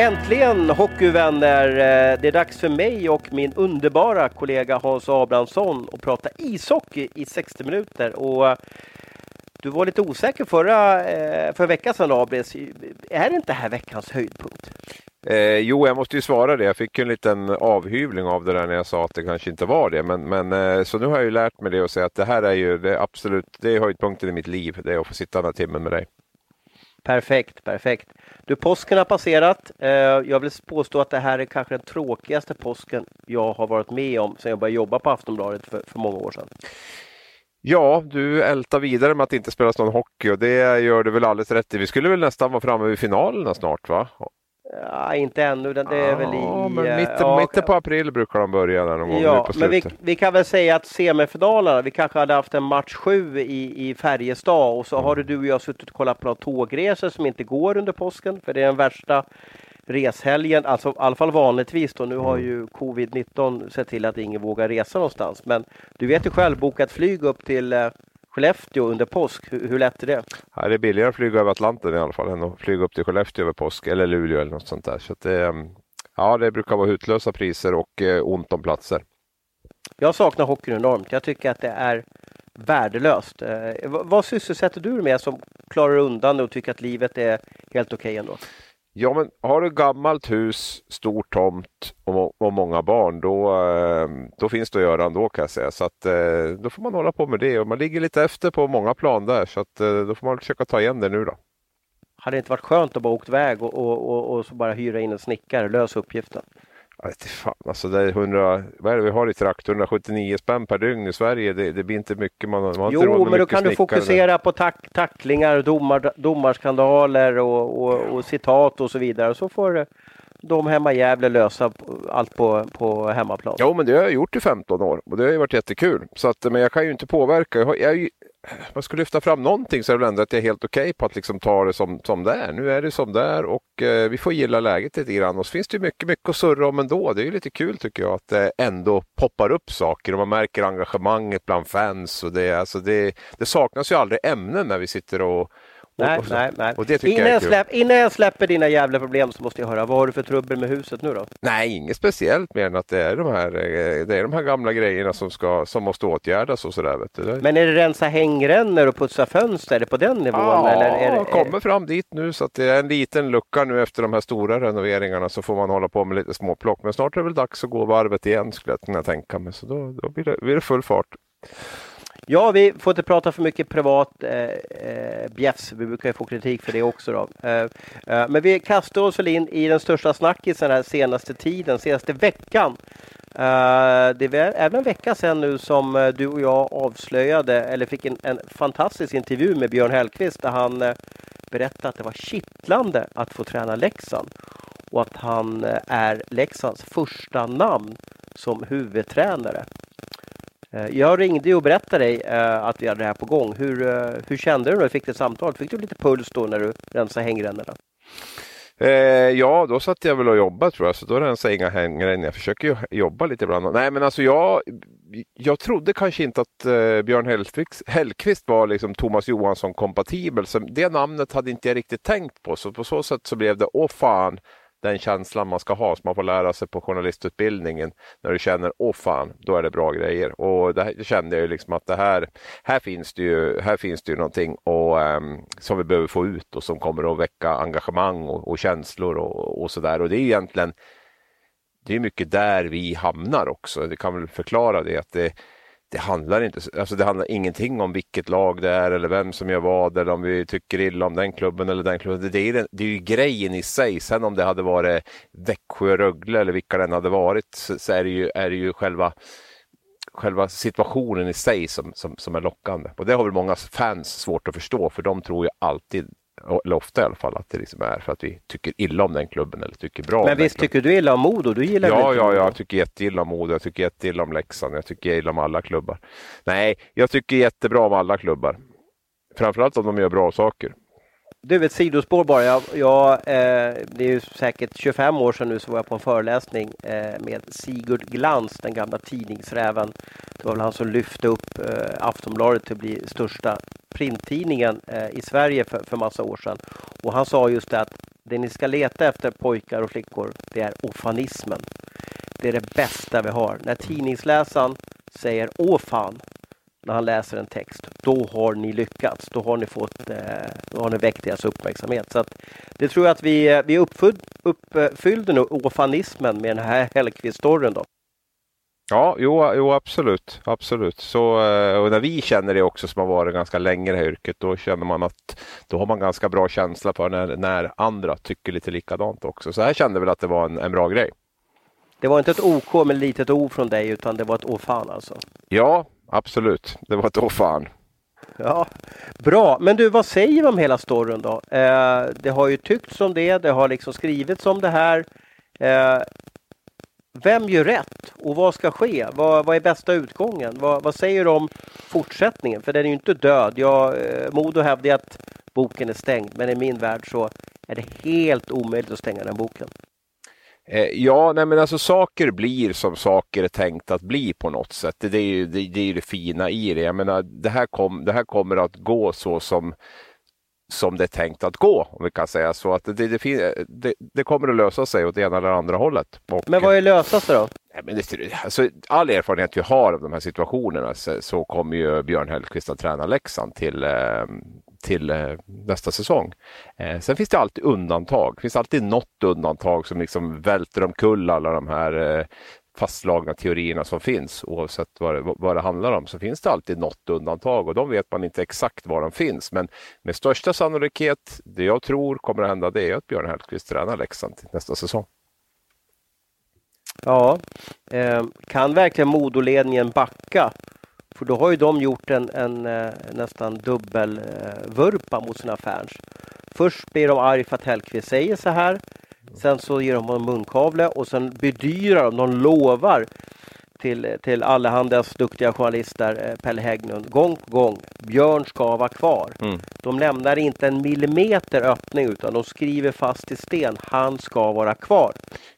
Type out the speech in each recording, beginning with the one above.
Äntligen hockeyvänner! Eh, det är dags för mig och min underbara kollega Hans Abrahamsson att prata ishockey i 60 minuter. Och eh, du var lite osäker förra, eh, för veckan sedan Abris. Är det inte här veckans höjdpunkt? Eh, jo, jag måste ju svara det. Jag fick en liten avhyvling av det där när jag sa att det kanske inte var det. Men, men eh, så nu har jag ju lärt mig det och säga att det här är ju det absolut, det är höjdpunkten i mitt liv. Det är att få sitta den här timmen med dig. Perfekt, perfekt. Du, påsken har passerat. Eh, jag vill påstå att det här är kanske den tråkigaste påsken jag har varit med om sedan jag började jobba på Aftonbladet för, för många år sedan. Ja, du ältar vidare med att det inte spelas någon hockey och det gör du väl alldeles rätt i. Vi skulle väl nästan vara framme vid finalerna snart va? Ja, inte ännu, det är ja, väl i... Men eh, mitten, ja, mitten på april brukar de börja där någon gång ja, men vi, vi, kan väl säga att semifinalerna, vi kanske hade haft en match sju i, i Färjestad och så mm. har du och jag suttit och kollat på några tågresor som inte går under påsken för det är den värsta reshelgen, alltså i alla fall vanligtvis då. Nu har mm. ju covid-19 sett till att ingen vågar resa någonstans. Men du vet ju själv, boka ett flyg upp till eh, Skellefteå under påsk, hur, hur lätt är det? Ja, det är billigare att flyga över Atlanten i alla fall än att flyga upp till Skellefteå över påsk eller Luleå eller något sånt där. Så det, mm, ja, det brukar vara hutlösa priser och eh, ont om platser. Jag saknar hockeyn enormt. Jag tycker att det är värdelöst. Eh, vad sysselsätter du dig med som klarar undan och tycker att livet är helt okej okay ändå? Ja, men har du gammalt hus, stor tomt och, och många barn, då, ehm, då finns det att göra ändå kan jag säga. Så att, eh, då får man hålla på med det och man ligger lite efter på många plan där så att, eh, då får man försöka ta igen det nu då. Hade det inte varit skönt att bara åkt iväg och, och, och, och så bara hyra in en snickare, lösa uppgiften? Jag vet fan, alltså det är 100, vad är det vi har i traktor? 179 spänn per dygn i Sverige. Det, det blir inte mycket. Man, man har jo, men då kan du fokusera på tack, tacklingar, domar, domarskandaler och, och, och, citat och så vidare. Så får de hemma i Gävle lösa allt på, på hemmaplan. Jo, men det har jag gjort i 15 år och det har ju varit jättekul. Så att, men jag kan ju inte påverka. Jag, har, jag, man ska lyfta fram någonting så är det väl ändå att jag är helt okej okay på att liksom ta det som, som det är. Nu är det som det är och eh, vi får gilla läget lite grann. Och så finns det ju mycket, mycket att surra om ändå. Det är ju lite kul tycker jag att det ändå poppar upp saker och man märker engagemanget bland fans. Och det, alltså det, det saknas ju aldrig ämnen när vi sitter och Nej, nej, nej. Och det innan, jag släpp, innan jag släpper dina jävla problem så måste jag höra, vad har du för trubbel med huset nu då? Nej, inget speciellt mer än att det är de här, eh, det är de här gamla grejerna som, ska, som måste åtgärdas och sådär. Vet du. Men är det rensa hängrännor och putsa fönster? Är det på den nivån? Ja, eller är det, kommer fram dit nu så att det är en liten lucka nu efter de här stora renoveringarna så får man hålla på med lite småplock. Men snart är det väl dags att gå varvet igen skulle jag kunna tänka mig. Så då, då blir, det, blir det full fart. Ja, vi får inte prata för mycket privat eh, eh, bjäfs. Vi brukar ju få kritik för det också. Då. Eh, eh, men vi kastar oss väl in i den största snackisen den senaste tiden, senaste veckan. Eh, det är även en vecka sedan nu som eh, du och jag avslöjade, eller fick en, en fantastisk intervju med Björn Hellkvist där han eh, berättade att det var kittlande att få träna Leksand och att han eh, är Leksands första namn som huvudtränare. Eh, jag ringde och berättade dig eh, att vi hade det här på gång. Hur, eh, hur kände du när du fick det samtalet? Fick du lite puls då när du rensade hängrännorna? Eh, ja, då satt jag väl och jobbade tror jag, så då rensade jag inga hängrännor. Jag försöker ju jobba lite ibland. Nej, men alltså jag, jag trodde kanske inte att eh, Björn Hellqvist, Hellqvist var liksom Thomas Johansson kompatibel. Så det namnet hade inte jag riktigt tänkt på. Så på så sätt så blev det, åh fan, den känslan man ska ha som man får lära sig på journalistutbildningen. När du känner, åh fan, då är det bra grejer. Och det, det kände jag ju liksom att det här, här finns det ju, här finns det ju någonting och, um, som vi behöver få ut och som kommer att väcka engagemang och, och känslor och, och sådär. Och det är egentligen det är mycket där vi hamnar också. Det kan väl förklara det att det, det handlar inte, alltså det handlar ingenting om vilket lag det är eller vem som gör vad eller om vi tycker illa om den klubben eller den klubben. Det är, det är ju grejen i sig. Sen om det hade varit Växjö, Rögle eller vilka den hade varit så är det ju, är det ju själva själva situationen i sig som, som, som är lockande. Och det har väl många fans svårt att förstå för de tror ju alltid eller ofta i alla fall, att det liksom är för att vi tycker illa om den klubben eller tycker bra Men visst tycker du illa om Modo? Du gillar ja, ja, jag tycker jätteilla om Modo, jag tycker jätteilla om Leksand, jag tycker illa om alla klubbar. Nej, jag tycker jättebra om alla klubbar. Framförallt om de gör bra saker. Du, ett sidospår bara. Jag, jag eh, det är ju säkert 25 år sedan nu så var jag på en föreläsning eh, med Sigurd Glans, den gamla tidningsräven. Det var väl han som lyfte upp eh, Aftonbladet till att bli största printtidningen eh, i Sverige för, för massa år sedan. Och han sa just det att det ni ska leta efter pojkar och flickor, det är ofanismen. Det är det bästa vi har. När tidningsläsaren säger åh fan när han läser en text, då har ni lyckats. Då har ni fått, eh, då har ni väckt deras uppmärksamhet. Så att, det tror jag att vi, eh, vi uppfyllde nu åfanismen med den här Hellkvist-storyn då. Ja, jo, jo absolut. absolut. Så, eh, och när vi känner det också som har varit ganska länge i det här yrket, då känner man att då har man ganska bra känsla för när, när andra tycker lite likadant också. Så här kände väl att det var en, en bra grej. Det var inte ett OK med litet O från dig utan det var ett Å fan alltså? Ja, absolut. Det var ett fan. Ja, Bra, men du vad säger vi om hela storyn då? Eh, det har ju tyckts om det, det har liksom skrivits om det här. Eh, vem gör rätt och vad ska ske? Vad, vad är bästa utgången? Vad, vad, säger du om fortsättningen? För den är ju inte död. Jag, eh, Modo hävdar att boken är stängd, men i min värld så är det helt omöjligt att stänga den boken. Eh, ja, nej men alltså saker blir som saker är tänkt att bli på något sätt. Det, är ju det, det, är det fina i det. Jag menar, det, här kom, det här kommer att gå så som som det är tänkt att gå, om vi kan säga så. Att det, det, det, det kommer att lösa sig åt ena eller andra hållet. Och, men vad är lösast då? men det, alltså, all erfarenhet vi har av de här situationerna så, så kommer ju Björn Hellkvist att träna Leksand till, eh, till eh, nästa säsong. Eh, sen finns det alltid undantag. Det finns alltid något undantag som liksom välter omkull alla de här eh, fastslagna teorierna som finns oavsett vad det, vad det handlar om så finns det alltid något undantag och de vet man inte exakt var de finns. Men med största sannolikhet, det jag tror kommer att hända det är att Björn Hellkvist tränar Leksand till nästa säsong. Ja, eh, kan verkligen Modoledningen backa? För då har ju de gjort en, en eh, nästan dubbel eh, vurpa mot sina fans. Först blir de arg för att Hellkvist säger så här. Sen så ger de honom munkavle och sen bedyrar de, de lovar till, till allehandas duktiga journalister, eh, Pelle Hägglund, gång på gång. Björn ska vara kvar. Mm. De lämnar inte en millimeter öppning utan de skriver fast i sten, han ska vara kvar.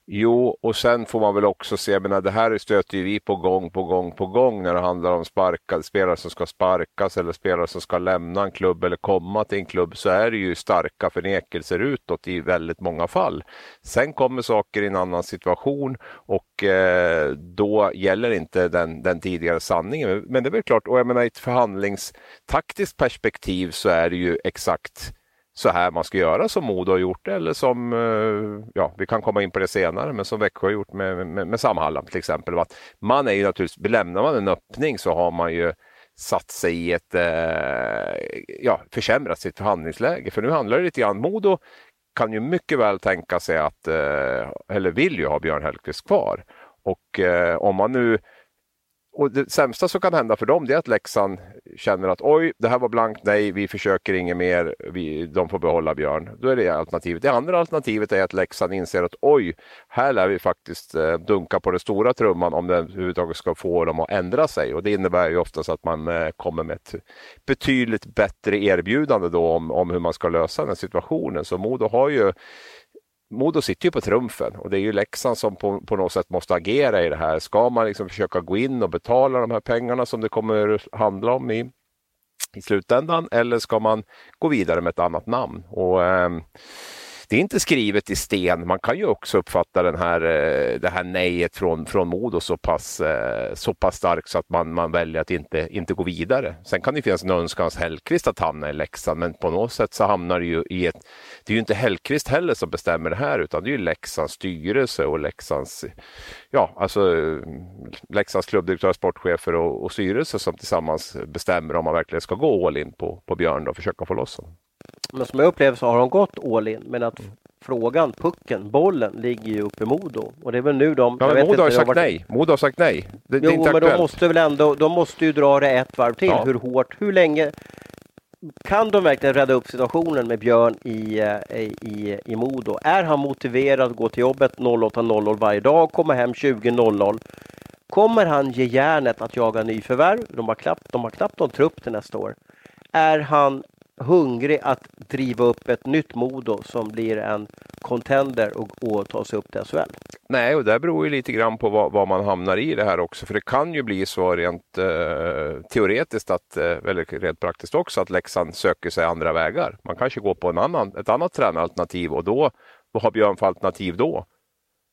Jo, och sen får man väl också se, jag menar, det här stöter ju vi på gång på gång på gång när det handlar om sparkade spelare som ska sparkas eller spelare som ska lämna en klubb eller komma till en klubb så är det ju starka förnekelser utåt i väldigt många fall. Sen kommer saker i en annan situation och eh, då gäller inte den, den tidigare sanningen. Men det är väl klart, och jag menar i ett förhandlingstaktiskt perspektiv så är det ju exakt så här man ska göra som Modo har gjort eller som, eh, ja vi kan komma in på det senare, men som Växjö har gjort med, med, med Samhallam till exempel. Att man är ju naturligtvis, lämnar man en öppning så har man ju satt sig i ett, eh, ja försämrat sitt förhandlingsläge. För nu handlar det lite grann, Modo kan ju mycket väl tänka sig att, eh, eller vill ju ha Björn Hellkvist kvar. Och eh, om man nu och det sämsta som kan hända för dem är att Leksand känner att oj, det här var blankt nej, vi försöker inget mer, vi, de får behålla Björn. Då är det alternativet. Det andra alternativet är att Leksand inser att oj, här lär vi faktiskt eh, dunka på den stora trumman om det överhuvudtaget ska få dem att ändra sig. Och det innebär ju oftast att man eh, kommer med ett betydligt bättre erbjudande då om, om hur man ska lösa den situationen. Så Modo har ju Modo sitter ju på trumfen och det är ju Leksand som på, på något sätt måste agera i det här. Ska man liksom försöka gå in och betala de här pengarna som det kommer handla om i, i slutändan eller ska man gå vidare med ett annat namn? Och, eh, det är inte skrivet i sten. Man kan ju också uppfatta den här, eh, det här nejet från, från Modo så pass, eh, så pass starkt så att man, man väljer att inte, inte gå vidare. Sen kan det finnas en önskan hos Hellkvist att hamna i Leksand, men på något sätt så hamnar det ju i ett... Det är ju inte Hellkvist heller som bestämmer det här, utan det är ju Leksands styrelse och Leksands, ja, alltså eh, Leksands klubbdirektör, sportchefer och, och styrelse som tillsammans bestämmer om man verkligen ska gå all in på, på Björn och försöka få loss honom. Men som jag upplever så har de gått all in. Men att frågan, pucken, bollen ligger ju uppe i Modo. Och det är väl nu de... Ja, men Modo har sagt varit... nej. Modo har sagt nej. Det, jo, det är inte men aktuellt. de måste väl ändå, de måste ju dra det ett varv till. Ja. Hur hårt, hur länge kan de verkligen rädda upp situationen med Björn i, eh, i, i Modo? Är han motiverad att gå till jobbet 08.00 varje dag, komma hem 20.00? Kommer han ge järnet att jaga nyförvärv? De har knappt, de har knappt någon trupp till nästa år. Är han hungrig att driva upp ett nytt Modo som blir en contender och, och ta sig upp till SHL? Nej, och det beror ju lite grann på vad, vad, man hamnar i det här också. För det kan ju bli så rent eh, teoretiskt, att, eh, eller rent praktiskt också, att Leksand söker sig andra vägar. Man kanske går på en annan, ett annat tränaralternativ och då, vad har Björn för alternativ då?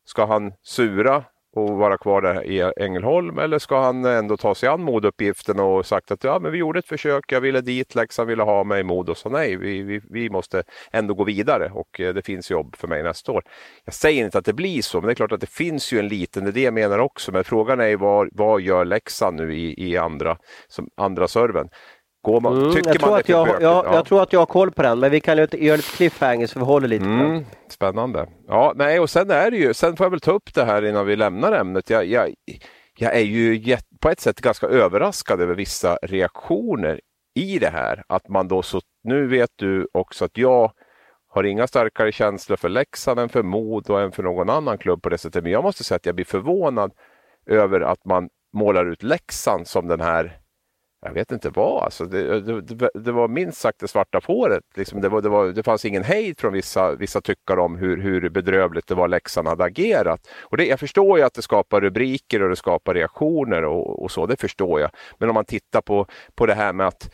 Ska han sura och vara kvar där i Ängelholm eller ska han ändå ta sig an moduppgiften och sagt att ja, men vi gjorde ett försök, jag ville dit, Leksand ville ha mig i Modo, så nej, vi, vi, vi måste ändå gå vidare och eh, det finns jobb för mig nästa år. Jag säger inte att det blir så, men det är klart att det finns ju en liten, det är det jag menar också, men frågan är vad, vad gör Leksand nu i, i andra, som andra serven? Går man, mm, tycker jag, tror man att jag, jag, ja. jag tror att jag har koll på den, men vi kan göra lite cliffhanger så vi håller lite på mm, den. Spännande. Ja, nej, och sen är det ju, sen får jag väl ta upp det här innan vi lämnar ämnet. Jag, jag, jag är ju på ett sätt ganska överraskad över vissa reaktioner i det här. Att man då så, nu vet du också att jag har inga starkare känslor för Leksand än för Modo än för någon annan klubb på det sättet. Men jag måste säga att jag blir förvånad över att man målar ut Leksand som den här jag vet inte vad, alltså det, det, det, var minst sagt det svarta fåret. Liksom det, var, det, var, det fanns ingen hejd från vissa, vissa tyckare om hur, hur bedrövligt det var Leksand hade agerat. Och det, jag förstår ju att det skapar rubriker och det skapar reaktioner och, och så, det förstår jag. Men om man tittar på, på det här med att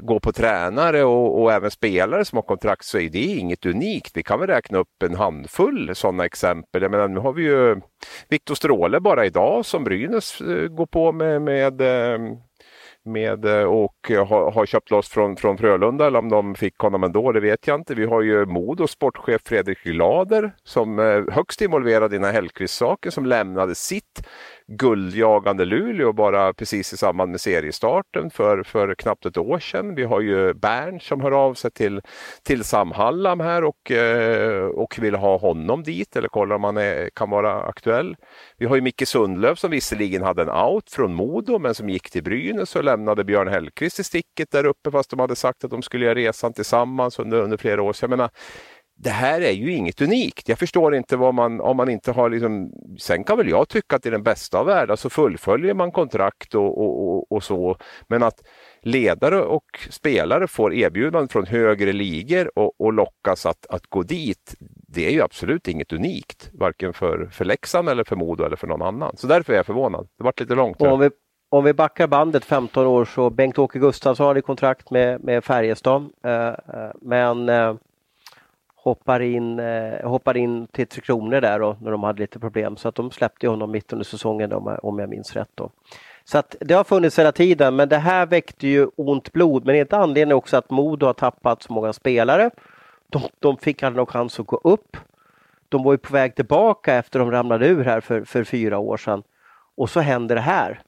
gå på tränare och, och, även spelare som har kontrakt så är det inget unikt. Vi kan väl räkna upp en handfull sådana exempel. Jag menar, nu har vi ju Viktor Stråle bara idag som Brynäs eh, går på med, med eh, med eh, och har, har köpt loss från, från Frölunda eller om de fick honom ändå, det vet jag inte. Vi har ju Modos sportchef Fredrik Glader som är högst involverad i den här Hellkvist-saken som lämnade sitt guldjagande Luleå bara precis i samband med seriestarten för, för knappt ett år sedan. Vi har ju Bern som hör av sig till, till Sam Hallam här och, eh, och vill ha honom dit eller kollar om han är, kan vara aktuell. Vi har ju Micke Sundlöv som visserligen hade en out från Modo men som gick till Brynäs och lämnade Björn Hellkvist i sticket där uppe fast de hade sagt att de skulle göra resan tillsammans under, under flera år. Så jag menar, det här är ju inget unikt. Jag förstår inte vad man, om man inte har liksom, sen kan väl jag tycka att i den bästa av världar så fullföljer man kontrakt och, och, och, och, så. Men att ledare och spelare får erbjudanden från högre ligor och, och lockas att, att gå dit. Det är ju absolut inget unikt, varken för, för Leksand eller för Modo eller för någon annan. Så därför är jag förvånad. Det varit lite långt. Om vi, om vi backar bandet 15 år så Bengt-Åke Gustafsson hade kontrakt med, med Färjestad. Eh, eh men eh, hoppar in, eh, hoppar in till Tre Kronor där då, när de hade lite problem så att de släppte honom mitt under säsongen då, om jag minns rätt. Då. Så att det har funnits hela tiden men det här väckte ju ont blod men inte anledning också att Modo har tappat så många spelare. De, de fick aldrig någon chans att gå upp. De var ju på väg tillbaka efter de ramlade ur här för, för fyra år sedan. Och så händer det här.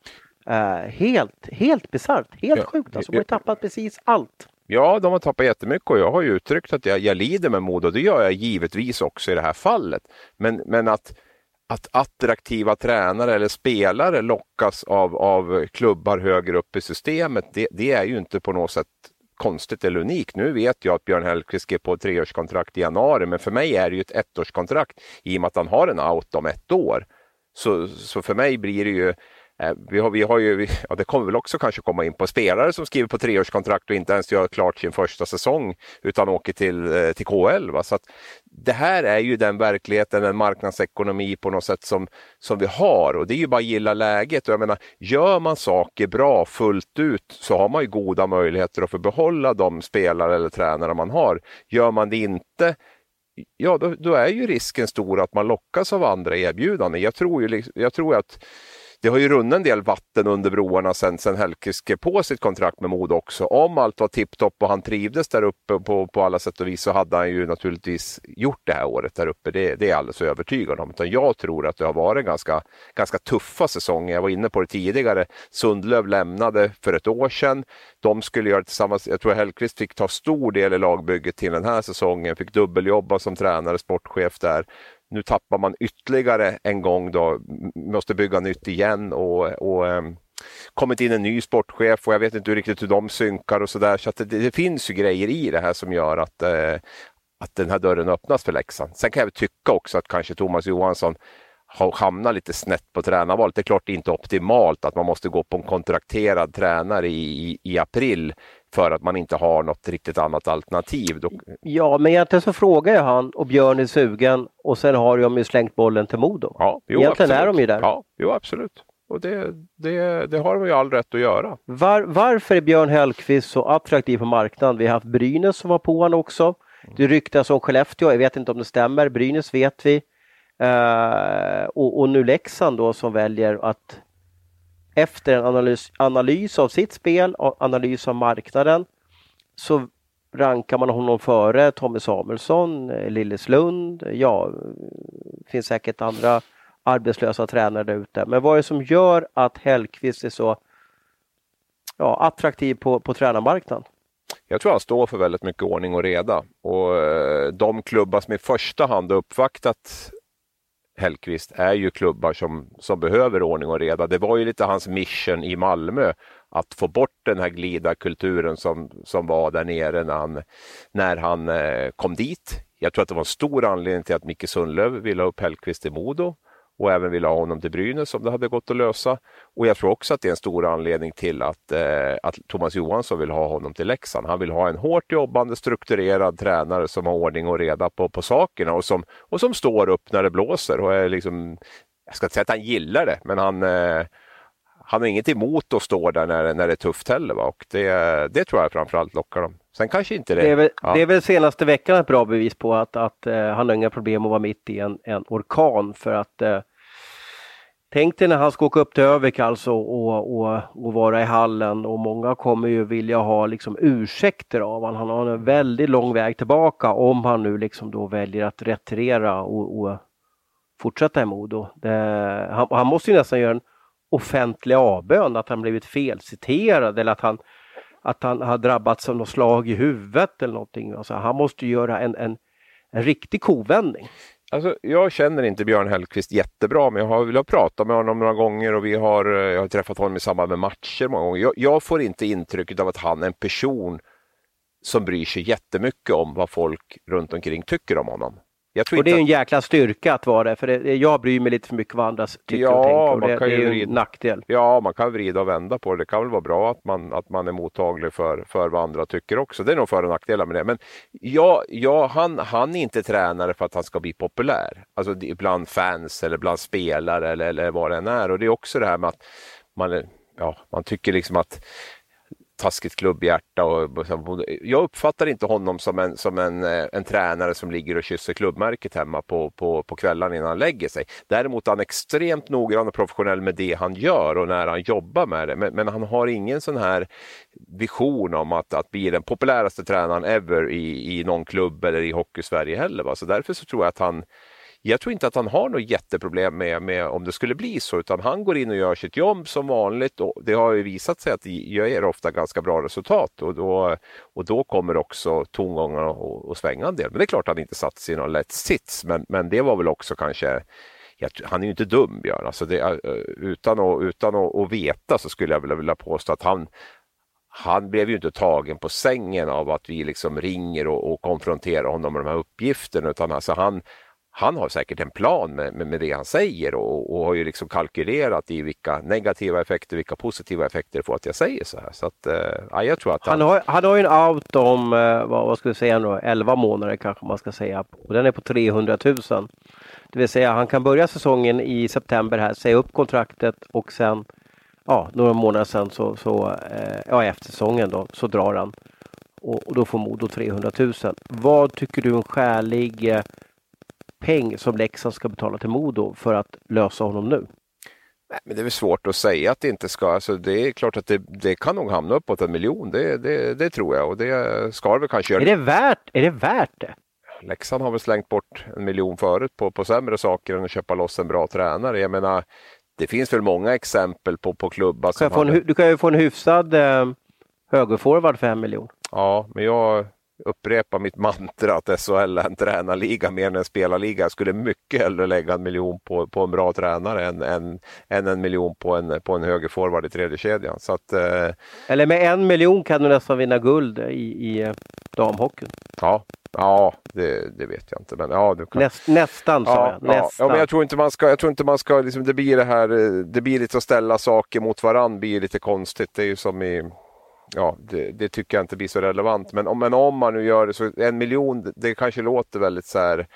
Uh, helt helt bisarrt, helt ja, sjukt alltså. De har tappat precis allt. Ja, de har tappat jättemycket och jag har ju uttryckt att jag, jag lider med Modo. Det gör jag givetvis också i det här fallet. Men, men att, att attraktiva tränare eller spelare lockas av, av klubbar högre upp i systemet, det, det är ju inte på något sätt konstigt eller unikt. Nu vet jag att Björn Hellkvist skrev på ett treårskontrakt i januari, men för mig är det ju ett ettårskontrakt i och med att han har en out om ett år. Så, så för mig blir det ju Eh, vi har, vi har ju, ja, det kommer väl också kanske komma in på spelare som skriver på treårskontrakt och inte ens gör klart sin första säsong utan åker till, eh, till KL. Va? Så att det här är ju den verkligheten, en marknadsekonomi på något sätt som, som vi har och det är ju bara att gilla läget. Och jag menar, gör man saker bra fullt ut så har man ju goda möjligheter att få behålla de spelare eller tränare man har. Gör man det inte ja då, då, är ju risken stor att man lockas av andra erbjudanden. Jag tror ju jag tror att det har ju runnit en del vatten under broarna sen, sen Hellkvist skrev på sitt kontrakt med Modo också. Om allt var tipptopp och han trivdes där uppe på, på alla sätt och vis så hade han ju naturligtvis gjort det här året där uppe. Det, det är jag alldeles övertygad om. Utan jag tror att det har varit ganska, ganska tuffa säsonger. Jag var inne på det tidigare. Sundlöv lämnade för ett år sedan. De skulle göra tillsammans, jag tror Hellkvist fick ta stor del i lagbygget till den här säsongen, fick dubbeljobba som tränare, sportchef där nu tappar man ytterligare en gång då, måste bygga nytt igen och, och um, kommit in en ny sportchef och jag vet inte riktigt hur de synkar och sådär. Så, så det, det, finns ju grejer i det här som gör att, uh, att den här dörren öppnas för Leksand. Sen kan jag tycka också att kanske Thomas Johansson har hamnat lite snett på tränarvalet. Det är klart det är inte optimalt att man måste gå på en kontrakterad tränare i, i, i april för att man inte har något riktigt annat alternativ. Ja, men egentligen så frågar jag han och Björn är sugen och sen har de ju slängt bollen till Modo. Ja, jo, egentligen absolut. är de ju där. Ja, jo, absolut. Och det, det, det har de ju all rätt att göra. Var, varför är Björn Hellkvist så attraktiv på marknaden? Vi har haft Brynäs som var på honom också. Det ryktas om Skellefteå, jag vet inte om det stämmer. Brynäs vet vi. Uh, och, och, nu Leksand då som väljer att efter en analys, analys av sitt spel och analys av marknaden så rankar man honom före Tommy Samuelsson, eh, Lilleslund, ja, det finns säkert andra arbetslösa tränare där ute. Men vad är det som gör att Hellkvist är så ja, attraktiv på, på tränarmarknaden? Jag tror han står för väldigt mycket ordning och reda och eh, de klubbar som i första hand uppvaktat Hellqvist är ju klubbar som, som behöver ordning och reda. Det var ju lite hans mission i Malmö att få bort den här glida kulturen som, som var där nere när han, när han eh, kom dit. Jag tror att det var en stor anledning till att Micke Sundlöv ville ha upp Hellqvist i Modo och även ville ha honom till Brynäs om det hade gått att lösa. Och jag tror också att det är en stor anledning till att, eh, att Thomas Johansson vill ha honom till Leksand. Han vill ha en hårt jobbande, strukturerad tränare som har ordning och reda på, på sakerna och som, och som står upp när det blåser. Och är liksom, jag ska inte säga att han gillar det, men han, eh, han har inget emot att stå där när, när det är tufft heller. Va? Och det, det tror jag framförallt lockar dem. Sen kanske inte det. Det är väl, ja. det är väl senaste veckan ett bra bevis på att, att uh, han har inga problem att vara mitt i en, en orkan för att uh, Tänk dig när han ska åka upp till Övik alltså och, och, och vara i hallen och många kommer ju vilja ha liksom ursäkter av honom. Han har en väldigt lång väg tillbaka om han nu liksom då väljer att retirera och, och fortsätta i Modo. Han, han, måste ju nästan göra en offentlig avbön att han blivit felciterad eller att han att han har drabbats av något slag i huvudet eller någonting. Alltså, han måste göra en, en, en riktig kovändning. Alltså, jag känner inte Björn Hellkvist jättebra, men jag har velat prata med honom några gånger och vi har, eh, jag har träffat honom i samband med matcher många gånger. Jag, jag får inte intrycket av att han är en person som bryr sig jättemycket om vad folk runt omkring tycker om honom och det är en jäkla styrka att vara det, för det, jag bryr mig lite för mycket vad andra tycker ja, och tänker. Och det, det är ju en nackdel. Ja, man kan vrida och vända på det. Det kan väl vara bra att man, att man är mottaglig för, för vad andra tycker också. Det är nog för och nackdelar med det. Men ja, ja, han, han är inte tränare för att han ska bli populär. Alltså bland fans eller bland spelare eller, eller vad det än är. Och det är också det här med att man, ja, man tycker liksom att taskigt klubbhjärta. Och, jag uppfattar inte honom som en, som en, eh, en tränare som ligger och kysser klubbmärket hemma på, på, på kvällen innan han lägger sig. Däremot är han extremt noggrann och professionell med det han gör och när han jobbar med det. Men, men han har ingen sån här vision om att, att bli den populäraste tränaren ever i, i någon klubb eller i Hockeysverige heller. Va? Så därför så tror jag att han jag tror inte att han har något jätteproblem med, med om det skulle bli så, utan han går in och gör sitt jobb som vanligt och det har ju visat sig att det ger ofta ganska bra resultat och då, och då kommer också tongångarna att svänga en del. Men det är klart att han inte satt sig i någon lätt sits, men, men det var väl också kanske han är ju inte dum Björn, alltså det, eh, utan, att, utan att, att veta så skulle jag vilja påstå att han, han blev ju inte tagen på sängen av att vi liksom ringer och, och konfronterar honom med de här uppgifterna utan alltså han, han har säkert en plan med, med, med det han säger och, och, har ju liksom kalkylerat i vilka negativa effekter, vilka positiva effekter det får att jag säger så här. Så att, äh, jag tror att han... Han, har, han har en out om, eh, vad, vad ska vi säga nu, 11 månader kanske man ska säga. Och den är på 300 000. Det vill säga han kan börja säsongen i september här, säga upp kontraktet och sen ja, några månader sen så, så eh, ja, efter säsongen då, så drar han. Och, och då får Modo 300 000. Vad tycker du är en skälig eh, peng som Leksand ska betala till Modo för att lösa honom nu? Nej, men det är väl svårt att säga att det inte ska. Alltså det är klart att det, det kan nog hamna uppåt en miljon. Det, det, det tror jag och det ska det kanske göra. Är det värt, är det, värt det? Leksand har väl slängt bort en miljon förut på, på sämre saker än att köpa loss en bra tränare. Jag menar, det finns väl många exempel på, på klubbar som... Kan en, du kan ju få en hyfsad eh, högerforward för en miljon. Ja, men jag upprepa mitt mantra att SHL är en tränarliga mer än en spelarliga. Jag skulle mycket hellre lägga en miljon på, på en bra tränare än, än, än en miljon på en, på en högerforward i tredje kedjan. Så att, eh... Eller med en miljon kan du nästan vinna guld i, i eh, damhockeyn. Ja, Ja, det, det, vet jag inte. Men, ja, du kan... Näst, nästan sa ja, jag. Nästan. Ja, men jag tror inte man ska, jag tror inte man ska liksom, det blir det här, det blir lite att ställa saker mot varann blir lite konstigt. Det är ju som i ja, det, det, tycker jag inte blir så relevant. Men om, men om man nu gör det så en miljon, det kanske låter väldigt så här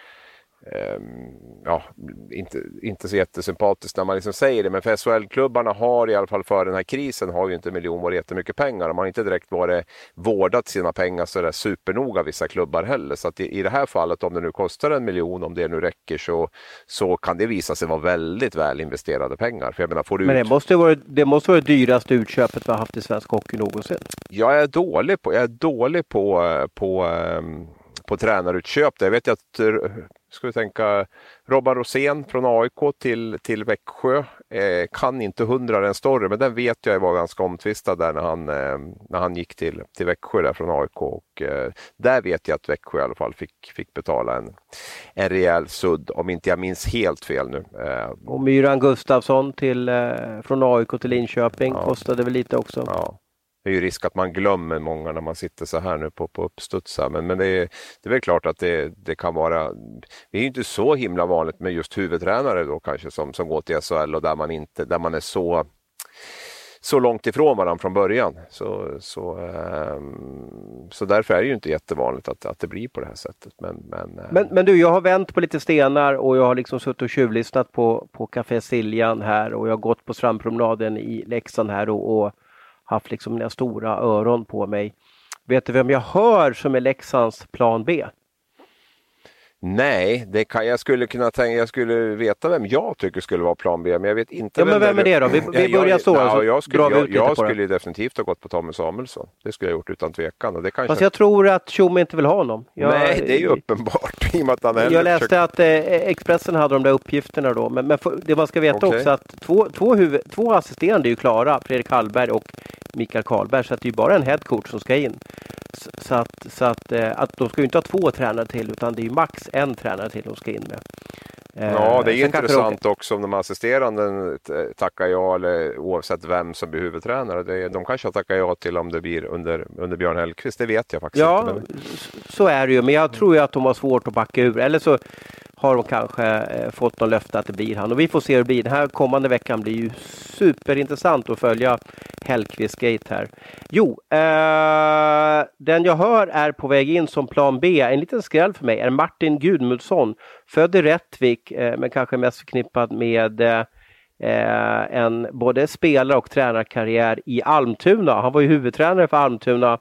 ja, inte, inte så jättesympatiskt när man liksom säger det, men för SHL-klubbarna har i alla fall för den här krisen har ju inte miljon varit jättemycket pengar. De har inte direkt varit vårdat sina pengar så där supernoga vissa klubbar heller. Så att i, i det här fallet, om det nu kostar en miljon, om det nu räcker, så, så kan det visa sig vara väldigt väl investerade pengar. För jag menar, får du men det ut... måste vara det måste vara det dyraste utköpet vi har haft i svensk hockey någonsin. Jag är dålig på, jag är dålig på, på um på tränarutköp. Jag vet att ska vi tänka Robban Rosén från AIK till, till Växjö. Eh, kan inte hundra den story, men den vet jag var ganska omtvistad där när han, eh, när han gick till, till Växjö där från AIK. Och, eh, där vet jag att Växjö i alla fall fick, fick betala en, en rejäl sudd, om inte jag minns helt fel nu. Eh, och Myran Gustafsson till, eh, från AIK till Linköping ja. kostade väl lite också. Ja. Det är ju risk att man glömmer många när man sitter så här nu på, på uppstuds. Men, men det, är, det är väl klart att det, det kan vara... Det är ju inte så himla vanligt med just huvudtränare då kanske som, som går till SHL och där man, inte, där man är så så långt ifrån varandra från början. Så, så, um, så därför är det ju inte jättevanligt att, att det blir på det här sättet. Men, men, uh... men, men, du, jag har vänt på lite stenar och jag har liksom suttit och tjuvlyssnat på, på Café Siljan här och jag har gått på strandpromenaden i Leksand här och, och haft liksom mina stora öron på mig. Vet du vem jag hör som är Leksands plan B? Nej, det kan, jag skulle kunna tänka, jag skulle veta vem jag tycker skulle vara plan B, men jag vet inte ja, vem, men vem är det då? Vi, vi börjar så, ja, så jag skulle, jag, jag skulle definitivt ha gått på Tommy Samuelsson. Det skulle jag gjort utan tvekan. Och det kanske... Fast jag tror att Tjomme inte vill ha honom. Jag, Nej, det är ju uppenbart. I att han jag läste försökt... att eh, Expressen hade de där uppgifterna då, men, men för, det man ska veta okay. också att två, två, huvud, två assisterande är ju klara, Fredrik Hallberg och Mikael Karlberg, så att det är ju bara en headcoach som ska in. Så, att, så att, eh, att de ska ju inte ha två tränare till utan det är max en tränare till de ska in med. Ja, det är eh, intressant också om de assisterande tackar ja eller oavsett vem som blir huvudtränare. Det är, de kanske har tackat ja till om det blir under, under Björn Hellkvist, det vet jag faktiskt ja, inte. Men... så är det ju, men jag tror ju att de har svårt att backa ur. Eller så har de kanske eh, fått något löfte att det blir han. Och vi får se hur det blir. Den här kommande veckan blir ju superintressant att följa Hellkvist Gate här. Jo, eh, den jag hör är på väg in som plan B. En liten skräll för mig är Martin Gudmundsson. Född i Rättvik eh, men kanske mest förknippad med eh, eh en både spelare och tränarkarriär i Almtuna. Han var ju huvudtränare för Almtuna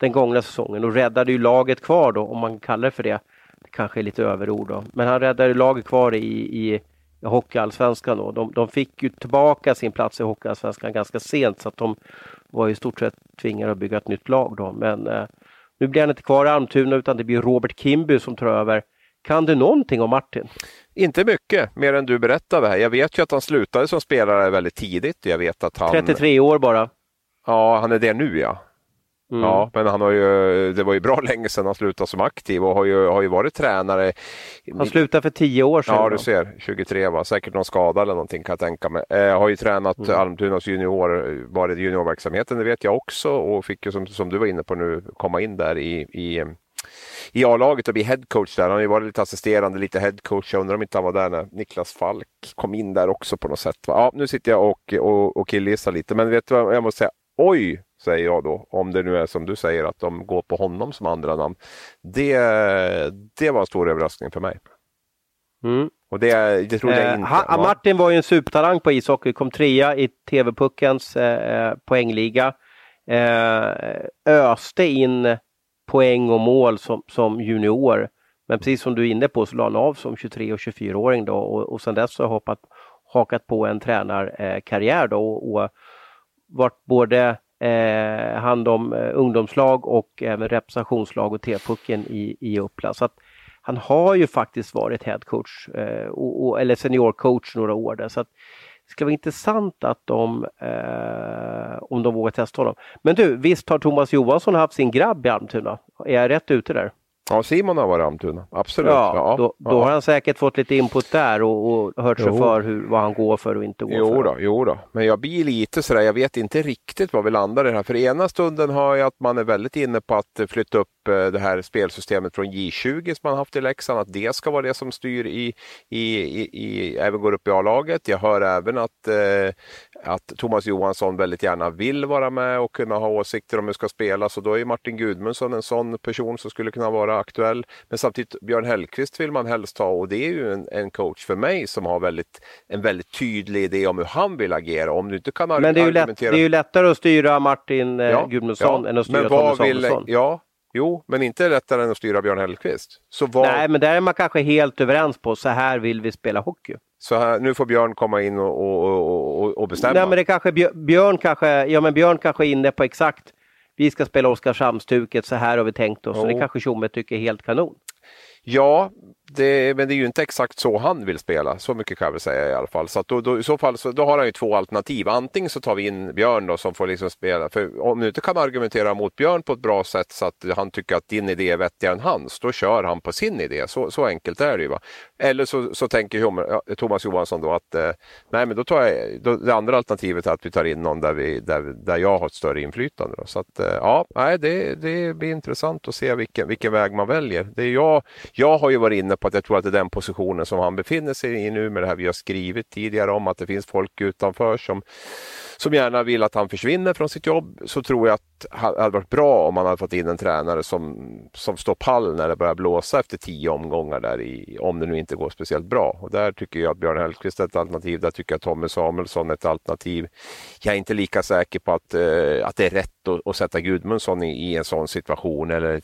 den gångna säsongen och räddade ju laget kvar då, om man kallar det för det kanske är lite överord då. Men han räddade laget kvar i, i Hockeyallsvenskan då. De, de fick ju tillbaka sin plats i Hockeyallsvenskan ganska sent så att de var i stort sett tvingade att bygga ett nytt lag då. Men eh, nu blir han inte kvar i Almtuna utan det blir Robert Kimby som tar över. Kan du någonting om Martin? Inte mycket, mer än du berättade här. Jag vet ju att han slutade som spelare väldigt tidigt. Jag vet att han... 33 år bara. Ja, han är det nu ja. Mm. Ja, men han har ju, det var ju bra länge sedan han slutade som aktiv och har ju, har ju varit tränare. Han slutade för tio år sedan. Ja, du ser. 23 va, säkert någon skada eller någonting kan jag tänka mig. Eh, har ju tränat mm. Almtunas junior, varit i juniorverksamheten, det vet jag också och fick ju som, som du var inne på nu komma in där i, i i A-laget och bli headcoach där. Han har ju varit lite assisterande, lite headcoach. Jag undrar om inte han var där när Niklas Falk kom in där också på något sätt. Va? Ja, nu sitter jag och, och, och killgissar lite, men vet du vad jag måste säga? Oj säger jag då, om det nu är som du säger att de går på honom som andra namn. Det, det var en stor överraskning för mig. Mm. Och det, det trodde jag eh, inte. Ha, Martin var ju en supertalang på ishockey, kom trea i TV-puckens eh, poängliga. Eh, öste in poäng och mål som, som junior. Men precis som du är inne på så la han av som 23 och 24-åring då och, och sedan dess har hoppat, hakat på en tränarkarriär då och, och varit både eh, hand om eh, ungdomslag och även representationslag och T-pucken i, i Uppland. Så att han har ju faktiskt varit headcoach eh, och, och, eller seniorcoach några år där. Så att det skulle vara intressant att de, eh, om de vågar testa honom. Men du, visst har Thomas Johansson haft sin grabb i Almtuna? Är jag rätt ute där? Ja, Simon har varit i Almtuna, absolut. Ja, ja då, då ja. har han säkert fått lite input där och, och hört sig jo. för hur, vad han går för och inte går jo för. Då, jo då, men jag blir lite sådär, jag vet inte riktigt var vi landar i det här. För ena stunden har jag att man är väldigt inne på att flytta upp eh, det här spelsystemet från J20 som man haft i Leksand, att det ska vara det som styr i, i, i, i även går upp i A-laget. Jag hör även att, eh, att Thomas Johansson väldigt gärna vill vara med och kunna ha åsikter om hur det ska spelas och då är Martin Gudmundsson en sån person som skulle kunna vara aktuell. Men samtidigt Björn Hellkvist vill man helst ha och det är ju en, en coach för mig som har väldigt, en väldigt tydlig idé om hur han vill agera. Om du inte kan Men det är ju, lätt, det är ju lättare att styra Martin eh, ja, Gudmundsson ja, än att styra Tommy Samuelsson. Ja, Jo, men inte lättare än att styra Björn Hellkvist. Så vad... Nej, men där är man kanske helt överens på, så här vill vi spela hockey. Så här, nu får Björn komma in och, och, och, och bestämma? Nej, men det kanske Björn kanske, ja men Björn kanske är inne på exakt vi ska spela Oskarshamnstuket, så här har vi tänkt oss. Oh. Och det kanske Tjomme tycker är helt kanon. Ja, det, men det är ju inte exakt så han vill spela, så mycket kan jag väl säga i alla fall. Så då, då, i så fall så, då har han ju två alternativ. Antingen så tar vi in Björn då som får liksom spela, för om du inte kan argumentera mot Björn på ett bra sätt så att han tycker att din idé är vettigare än hans, då kör han på sin idé. Så, så enkelt är det ju. Va? Eller så, så tänker Thomas Johansson då att eh, nej men då tar jag, då, det andra alternativet är att vi tar in någon där, vi, där, där jag har ett större inflytande. Då. Så att eh, ja, nej, det, det blir intressant att se vilken, vilken väg man väljer. Det är jag, jag har ju varit inne på att jag tror att det är den positionen som han befinner sig i nu med det här vi har skrivit tidigare om att det finns folk utanför som, som gärna vill att han försvinner från sitt jobb så tror jag att det hade varit bra om man hade fått in en tränare som, som står pall när det börjar blåsa efter tio omgångar där i, om det nu inte går speciellt bra. Och där tycker jag att Björn Hellkvist är ett alternativ. Där tycker jag Tommy Samuelsson är ett alternativ. Jag är inte lika säker på att, uh, att det är rätt att, att sätta Gudmundsson i, i, en sån situation eller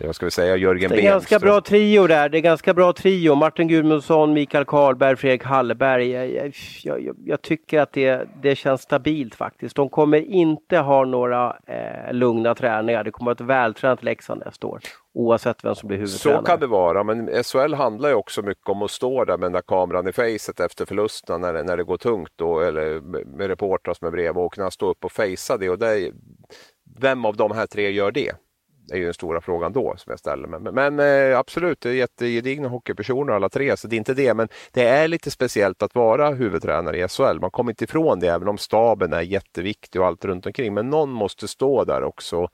vad ska vi säga, Jörgen Det är ganska bra trio där. Det är ganska bra trio. Martin Gudmundsson, Mikael Karlberg, Fredrik Hallberg. Jag, jag, jag, jag tycker att det, det känns stabilt faktiskt. De kommer inte ha några eh, lugna träningar. Det kommer att vara ett vältränat Leksand nästa år. Oavsett vem som blir huvudtränare. Så kan det vara, men SHL handlar ju också mycket om att stå där med den där kameran i facet efter förlusterna när det, när det går tungt då, eller med reportrar som är bredvid och kunna stå upp och fejsa det. Och det vem av de här tre gör det? Det är ju den stora frågan då som jag ställer mig. Men, men eh, absolut, det är jättegedigna hockeypersoner alla tre, så det är inte det. Men det är lite speciellt att vara huvudtränare i SHL. Man kommer inte ifrån det, även om staben är jätteviktig och allt runt omkring. Men någon måste stå där också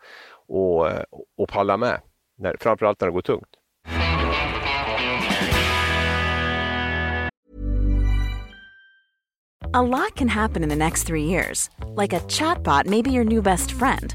och, eh, och palla med, när, framförallt när det går tungt. A lot can happen in the next three years. Like a chatbot maybe your new best friend.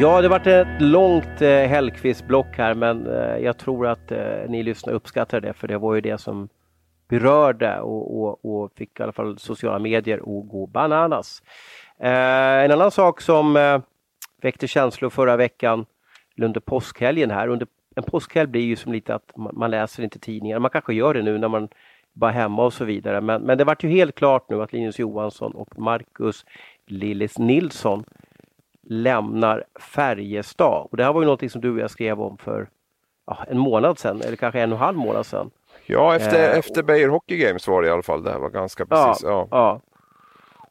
Ja, det varit ett långt eh, Hellkvist-block här men eh, jag tror att eh, ni lyssnare uppskattar det för det var ju det som berörde och, och, och fick i alla fall sociala medier att gå bananas. Eh, en annan sak som eh, väckte känslor förra veckan under påskhelgen här. Under, en påskhelg blir ju som lite att man, man läser inte tidningar. Man kanske gör det nu när man bara är hemma och så vidare. Men, men det vart ju helt klart nu att Linus Johansson och Marcus Lillis Nilsson lämnar Färjestad. Och det här var ju någonting som du och jag skrev om för ja, en månad sedan, eller kanske en och en halv månad sedan. Ja, efter, eh, efter Beijer Hockey Games var det i alla fall. Det här var ganska precis. Ja, ja.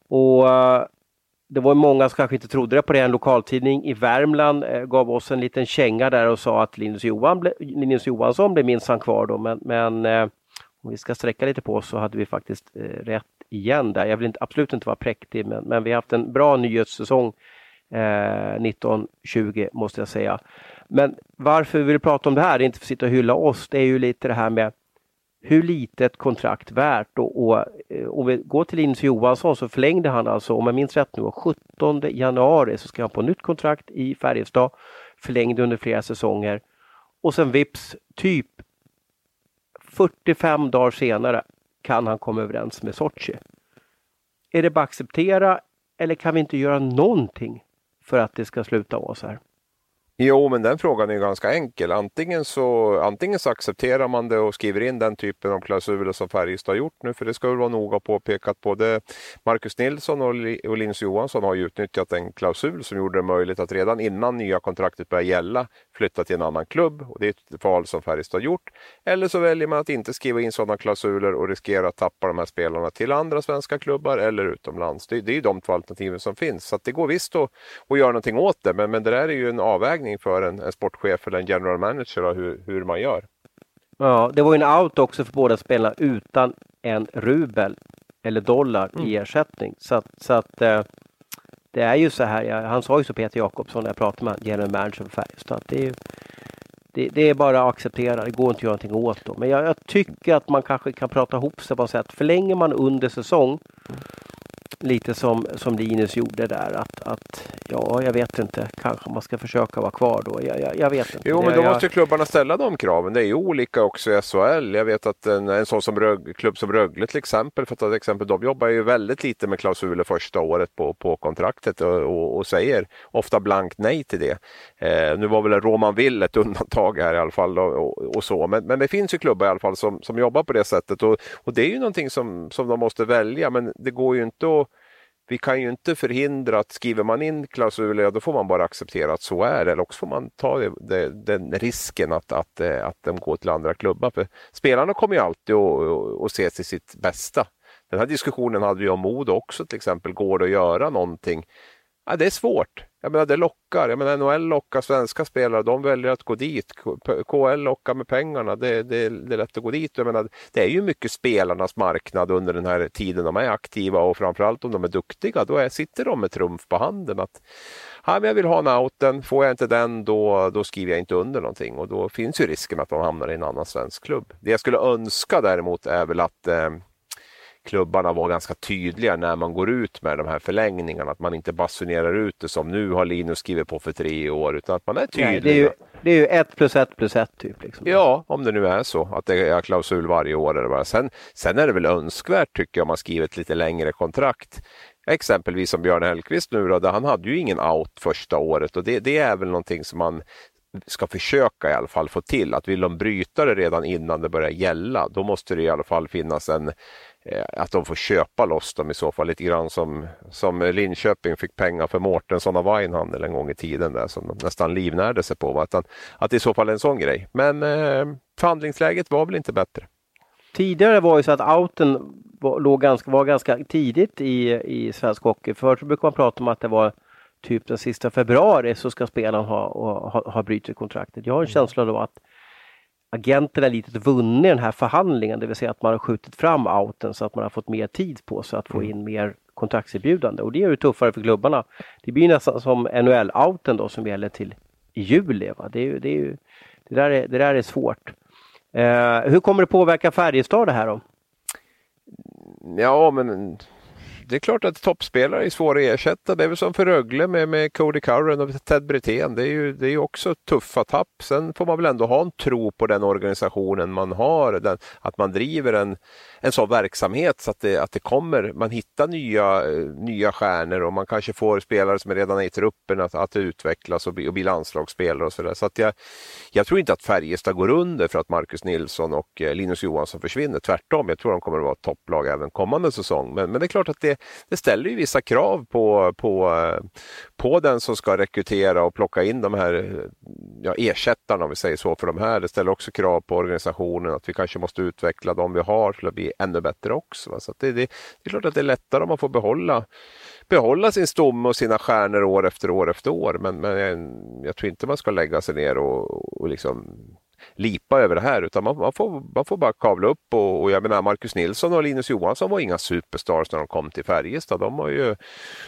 Och uh, det var många som kanske inte trodde det på det. En lokaltidning i Värmland uh, gav oss en liten känga där och sa att Linus, Johan ble, Linus Johansson blev minsann kvar då. Men, men uh, om vi ska sträcka lite på oss så hade vi faktiskt rätt igen där. Jag vill inte, absolut inte vara präktig men, men vi har haft en bra nyhetssäsong Eh, 1920 måste jag säga. Men varför vi vill prata om det här, inte för att sitta och hylla oss, det är ju lite det här med hur lite ett kontrakt värt och, och eh, om vi går till Linus Johansson så förlängde han alltså, om jag minns rätt nu, 17 januari så ska han på nytt kontrakt i Färjestad. Förlängde under flera säsonger och sen vips typ 45 dagar senare kan han komma överens med Sochi. Är det bara att acceptera eller kan vi inte göra någonting för att det ska sluta vara så här? Jo, men den frågan är ganska enkel. Antingen så, antingen så accepterar man det och skriver in den typen av klausuler som Färjestad har gjort nu, för det ska väl vara noga påpekat. Både Marcus Nilsson och Linus Johansson har ju utnyttjat en klausul som gjorde det möjligt att redan innan nya kontraktet börjar gälla flytta till en annan klubb och det är ett val som Färjestad gjort. Eller så väljer man att inte skriva in sådana klausuler och riskera att tappa de här spelarna till andra svenska klubbar eller utomlands. Det, det är de två alternativen som finns. Så det går visst att, att göra någonting åt det, men, men det där är ju en avvägning för en, en sportchef eller en general manager hur, hur man gör. Ja, det var ju en out också för båda spelarna utan en rubel eller dollar mm. i ersättning. Så att, så att eh, det är ju så här, han sa ju så Peter Jakobsson när jag pratade med general manager för Färjestad. Det är, det, det, är bara att acceptera, det går inte att göra någonting åt. Då. Men jag, jag tycker att man kanske kan prata ihop sig på sätt. Förlänger man under säsong lite som, som Linus gjorde där att, att ja, jag vet inte, kanske man ska försöka vara kvar då. Jag, jag, jag vet inte. Jo, men då jag, måste klubbarna ställa de kraven. Det är ju olika också i SHL. Jag vet att en, en sån som Rög, klubb som Rögle till exempel, för att ta ett exempel, de jobbar ju väldigt lite med klausuler första året på, på kontraktet och, och, och säger ofta blankt nej till det. Eh, nu var väl Roman Will ett undantag här i alla fall och, och, så, men, men det finns ju klubbar i alla fall som, som jobbar på det sättet och, och det är ju någonting som, som de måste välja, men det går ju inte att vi kan ju inte förhindra att skriver man in klausuler, då får man bara acceptera att så är det. Eller också får man ta det, det, den risken att, att, eh, att de går till andra klubbar. För spelarna kommer ju alltid att, se till sitt bästa. Den här diskussionen hade vi om Modo också till exempel. Går det att göra någonting? Ja, det är svårt. Jag menar det lockar. Jag menar NHL lockar svenska spelare, de väljer att gå dit. KL lockar med pengarna, det, det, det är lätt att gå dit. Jag menar, det är ju mycket spelarnas marknad under den här tiden de är aktiva och framförallt om de är duktiga, då är, sitter de med trumf på handen. att ja, men Jag vill ha en outen, får jag inte den då, då skriver jag inte under någonting och då finns ju risken att de hamnar i en annan svensk klubb. Det jag skulle önska däremot är väl att eh, klubbarna var ganska tydliga när man går ut med de här förlängningarna. Att man inte basunerar ut det som nu har Linus skrivit på för tre år utan att man är tydlig. Nej, det, är ju, det är ju ett plus ett plus ett typ. Liksom. Ja, om det nu är så att det är klausul varje år. Eller bara. Sen, sen är det väl önskvärt tycker jag om man skriver ett lite längre kontrakt. Exempelvis som Björn Hellkvist nu då, han hade ju ingen out första året och det, det är väl någonting som man ska försöka i alla fall få till. Att vill de bryta det redan innan det börjar gälla, då måste det i alla fall finnas en, Eh, att de får köpa loss dem i så fall lite grann som, som Linköping fick pengar för Mårtensson och Weinhandel en gång i tiden där som de nästan livnärde sig på. Att, att det i så fall är en sån grej. Men eh, förhandlingsläget var väl inte bättre. Tidigare var det så att outen var, låg ganska, var ganska tidigt i, i svensk hockey. Förut brukade man prata om att det var typ den sista februari så ska spelaren ha, ha, ha brutit kontraktet. Jag har en känsla då att agenterna lite vunnit den här förhandlingen, det vill säga att man har skjutit fram outen så att man har fått mer tid på sig att få mm. in mer kontraktserbjudande och det gör det tuffare för klubbarna. Det blir nästan som NHL-outen då som gäller till juli. Va? Det, är, det, är, det, där är, det där är svårt. Eh, hur kommer det påverka Färjestad det här då? Ja, men det är klart att toppspelare är svåra att ersätta. Det är väl som för Rögle med, med Cody Curran och Ted Brithén. Det är ju det är också tuffa tapp. Sen får man väl ändå ha en tro på den organisationen man har. Den, att man driver en, en sån verksamhet så att det, att det kommer, man hittar nya, eh, nya stjärnor och man kanske får spelare som är redan är i truppen att, att utvecklas och bli, och bli landslagsspelare och sådär. Så att jag, jag tror inte att Färjestad går under för att Marcus Nilsson och eh, Linus Johansson försvinner. Tvärtom, jag tror de kommer att vara topplag även kommande säsong. Men, men det är klart att det, det ställer ju vissa krav på, på, på den som ska rekrytera och plocka in de här ja, ersättarna om vi säger så för de här. Det ställer också krav på organisationen att vi kanske måste utveckla de vi har till att bli ännu bättre också. Så det, det, det, är klart att det är lättare om man får behålla behålla sin stomme och sina stjärnor år efter år efter år. Men, men jag, jag tror inte man ska lägga sig ner och, och liksom lipa över det här utan man, man, får, man får bara kavla upp och, och jag menar Marcus Nilsson och Linus Johansson var inga superstars när de kom till Färjestad. De har ju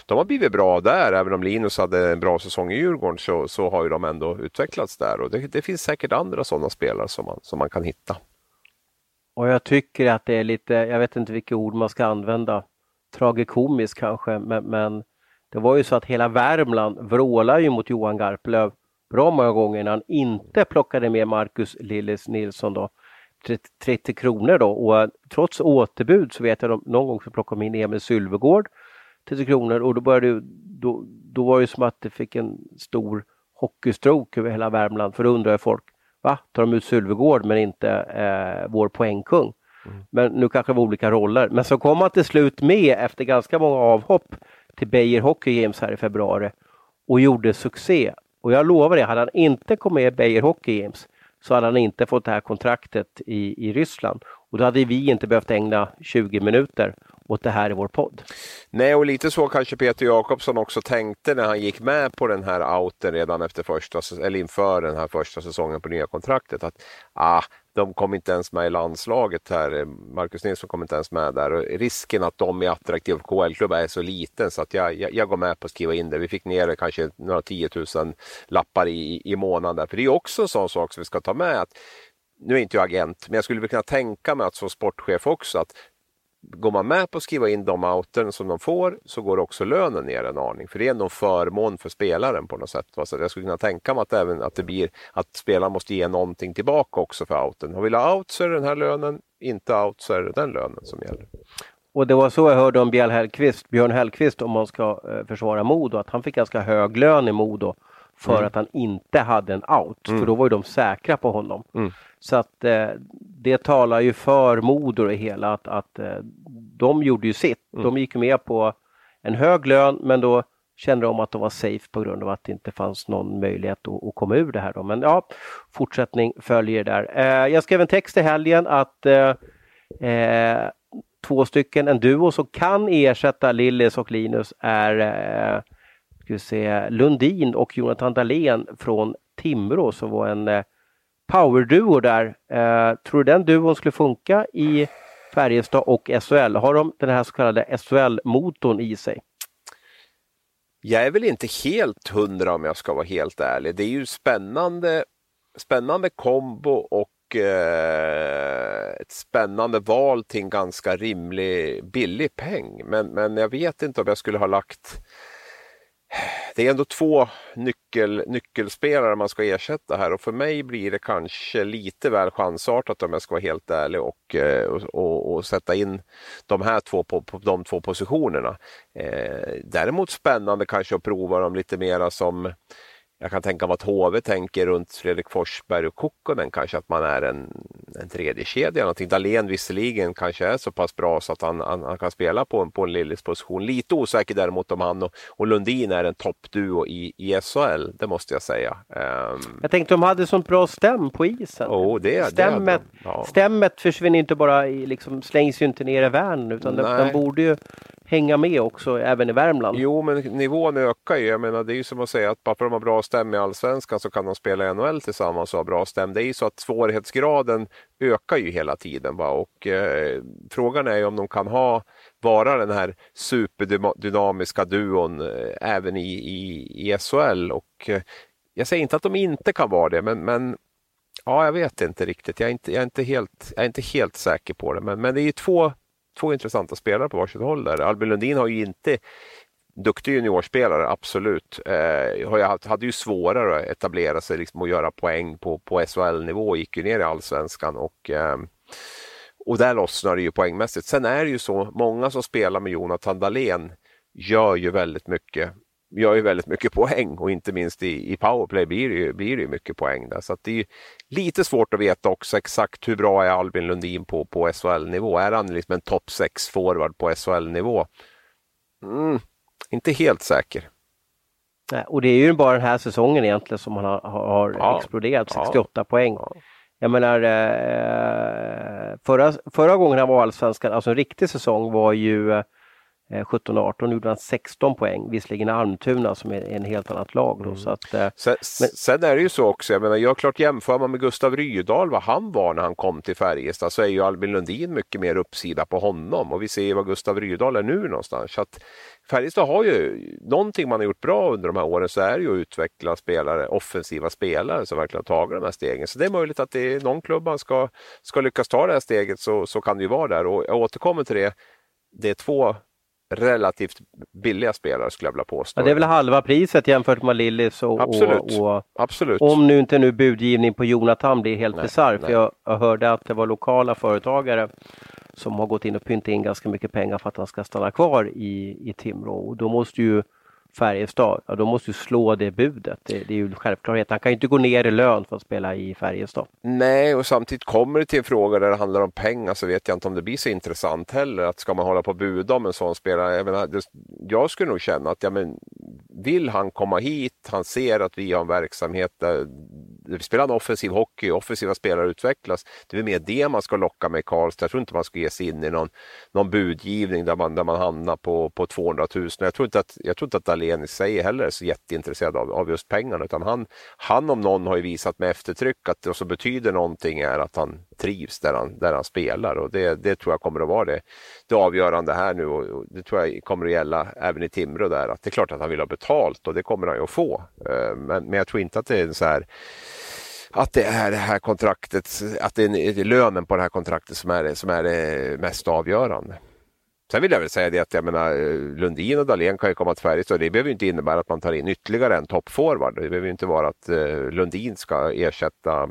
de har blivit bra där, även om Linus hade en bra säsong i Djurgården så, så har ju de ändå utvecklats där och det, det finns säkert andra sådana spelare som man, som man kan hitta. Och jag tycker att det är lite, jag vet inte vilka ord man ska använda, tragikomiskt kanske, men, men det var ju så att hela Värmland vrålade ju mot Johan Garplöv bra många gånger när han inte plockade med Marcus Lillis Nilsson då. 30, 30 kronor då och trots återbud så vet jag att någon gång så plockade de in Emil Sylvegård 30 kronor och då började då, då var det som att det fick en stor hockeystroke över hela Värmland för då undrar folk Va? Tar de ut Sylvegård men inte eh, vår poängkung? Mm. Men nu kanske det var olika roller. Men så kom han till slut med efter ganska många avhopp till Beijer Hockey Games här i februari och gjorde succé. Och jag lovar det, hade han inte kommit med i Beijer Hockey Games så hade han inte fått det här kontraktet i, i Ryssland. Och då hade vi inte behövt ägna 20 minuter åt det här i vår podd. Nej, och lite så kanske Peter Jakobsson också tänkte när han gick med på den här outen redan efter första, eller inför den här första säsongen på nya kontraktet. Att ah, de kom inte ens med i landslaget här. Marcus Nilsson kom inte ens med där. Och risken att de är attraktiva för KL-klubbar är så liten så att jag, jag, jag, går med på att skriva in det. Vi fick ner kanske några tiotusen lappar i, i månaden. För det är också en sån sak som vi ska ta med. att nu är inte jag agent, men jag skulle kunna tänka mig att som sportchef också att går man med på att skriva in de outen som de får så går också lönen ner en aning. För det är ändå en förmån för spelaren på något sätt. Så jag skulle kunna tänka mig att, även, att det blir att spelaren måste ge någonting tillbaka också för outen. Och vill ha out så är det den här lönen, inte out så är det den lönen som gäller. Och det var så jag hörde om Björn Hellkvist, Björn Hellkvist om man ska eh, försvara Modo, att han fick ganska hög lön i Modo för mm. att han inte hade en out. Mm. För då var ju de säkra på honom. Mm. Så att eh, det talar ju för Modo och hela att, att eh, de gjorde ju sitt. Mm. De gick med på en hög lön men då kände de att de var safe på grund av att det inte fanns någon möjlighet att, att komma ur det här. Då. Men ja, fortsättning följer där. Eh, jag skrev en text i helgen att eh, eh två stycken, en duo som kan ersätta Lillis och Linus är eh, ska vi se, Lundin och Jonathan Dahlén från Timrå som var en powerduo där. Eh, tror du den duon skulle funka i Färjestad och SHL? Har de den här så kallade SHL-motorn i sig? Jag är väl inte helt hundra om jag ska vara helt ärlig. Det är ju spännande, spännande kombo och eh, ett spännande val till en ganska rimlig billig peng. Men, men jag vet inte om jag skulle ha lagt det är ändå två nyckel, nyckelspelare man ska ersätta här och för mig blir det kanske lite väl chansartat om jag ska vara helt ärlig och, eh, och, och sätta in de här två på, på de två positionerna. Eh, däremot spännande kanske att prova dem lite mera som jag kan tänka mig att HV tänker runt Fredrik Forsberg och Kokkonen kanske att man är en, en tredje kedja någonting. Dahlén visserligen kanske är så pass bra så att han, han, han kan spela på, en, på en Lillis position. Lite osäker däremot om han och, och Lundin är en toppduo i, i SHL, det måste jag säga. Um, jag tänkte de hade sånt bra stäm på isen. Oh, det, stämmet, det ja. stämmet försvinner inte bara i, liksom, slängs ju inte ner i världen utan den, den borde ju hänga med också även i Värmland. Jo, men nivån ökar ju. Jag menar, det är ju som att säga att bara för att de har bra stäm i Allsvenskan så kan de spela i NHL tillsammans och ha bra stäm. Det är ju så att svårighetsgraden ökar ju hela tiden. Va? Och, eh, frågan är ju om de kan ha vara den här superdynamiska duon eh, även i, i, i SHL. Och, eh, jag säger inte att de inte kan vara det, men, men ja, jag vet inte riktigt. Jag är inte, jag är inte, helt, jag är inte helt säker på det. Men, men det är ju två två intressanta spelare på varsitt håll där. Albin Lundin har ju inte duktig juniorspelare, absolut. Eh, hade ju svårare att etablera sig liksom, och göra poäng på, på SHL-nivå, gick ju ner i allsvenskan och eh, och där lossnar det ju poängmässigt. Sen är det ju så, många som spelar med Jonathan Dahlén gör ju väldigt mycket gör ju väldigt mycket poäng och inte minst i, i powerplay blir det, ju, blir det ju mycket poäng. Där. Så det är lite svårt att veta också exakt hur bra är Albin Lundin på, på SHL-nivå. Är han liksom en topp 6 forward på SHL-nivå? Mm, inte helt säker. Nej, och det är ju bara den här säsongen egentligen som han har, har ja, exploderat, 68 ja, poäng. Ja. Jag menar, eh, förra, förra gången han var allsvenskan, alltså en riktig säsong var ju 17-18 eh, gjorde han 16 poäng, visserligen Almtuna som är en helt annat lag. Då, mm. så att, eh, sen, men... sen, är det ju så också, jag menar, jag klart jämför man med Gustav Rydahl, vad han var när han kom till Färjestad, så är ju Albin Lundin mycket mer uppsida på honom och vi ser vad Gustav Rydahl är nu någonstans. Så att Färjestad har ju någonting man har gjort bra under de här åren så är det ju att utveckla spelare, offensiva spelare som verkligen har tagit de här stegen. Så det är möjligt att det är någon klubb man ska, ska lyckas ta det här steget så, så kan det ju vara där och jag återkommer till det. Det är två relativt billiga spelare skulle jag vilja påstå. Ja, det är väl halva priset jämfört med Lillis och, Absolut. och, och Absolut. om nu inte nu budgivning på Jonathan blir helt bisarr. För jag, jag hörde att det var lokala företagare som har gått in och pyntat in ganska mycket pengar för att han ska stanna kvar i, i Timrå. Och då måste ju Färjestad, ja, då måste du slå det budet. Det, det är ju en självklarhet. Han kan ju inte gå ner i lön för att spela i Färjestad. Nej, och samtidigt kommer det till en fråga där det handlar om pengar så vet jag inte om det blir så intressant heller. Att ska man hålla på och buda om en sån spelare? Jag, menar, det, jag skulle nog känna att ja, men, vill han komma hit, han ser att vi har en verksamhet där vi spelar en offensiv hockey, offensiva spelare utvecklas. Det är mer det man ska locka med Karlstad. Jag tror inte man ska ge sig in i någon, någon budgivning där man, där man hamnar på, på 200 000. Jag tror inte att, jag tror inte att Dahlén i sig heller är så jätteintresserad av, av just pengarna utan han, han om någon har ju visat med eftertryck att det som betyder någonting är att han trivs där han, där han spelar och det, det tror jag kommer att vara det, det avgörande här nu och det tror jag kommer att gälla även i Timrå där att det är klart att han vill ha betalt och det kommer han ju att få. Eh, men, men jag tror inte att det är så här att det är det här kontraktet, att det är lönen på det här kontraktet som är, som är det mest avgörande. Sen vill jag väl säga det att jag menar, Lundin och Dahlén kan ju komma till Färjestad. Det behöver inte innebära att man tar in ytterligare en toppforward. Det behöver inte vara att uh, Lundin ska ersätta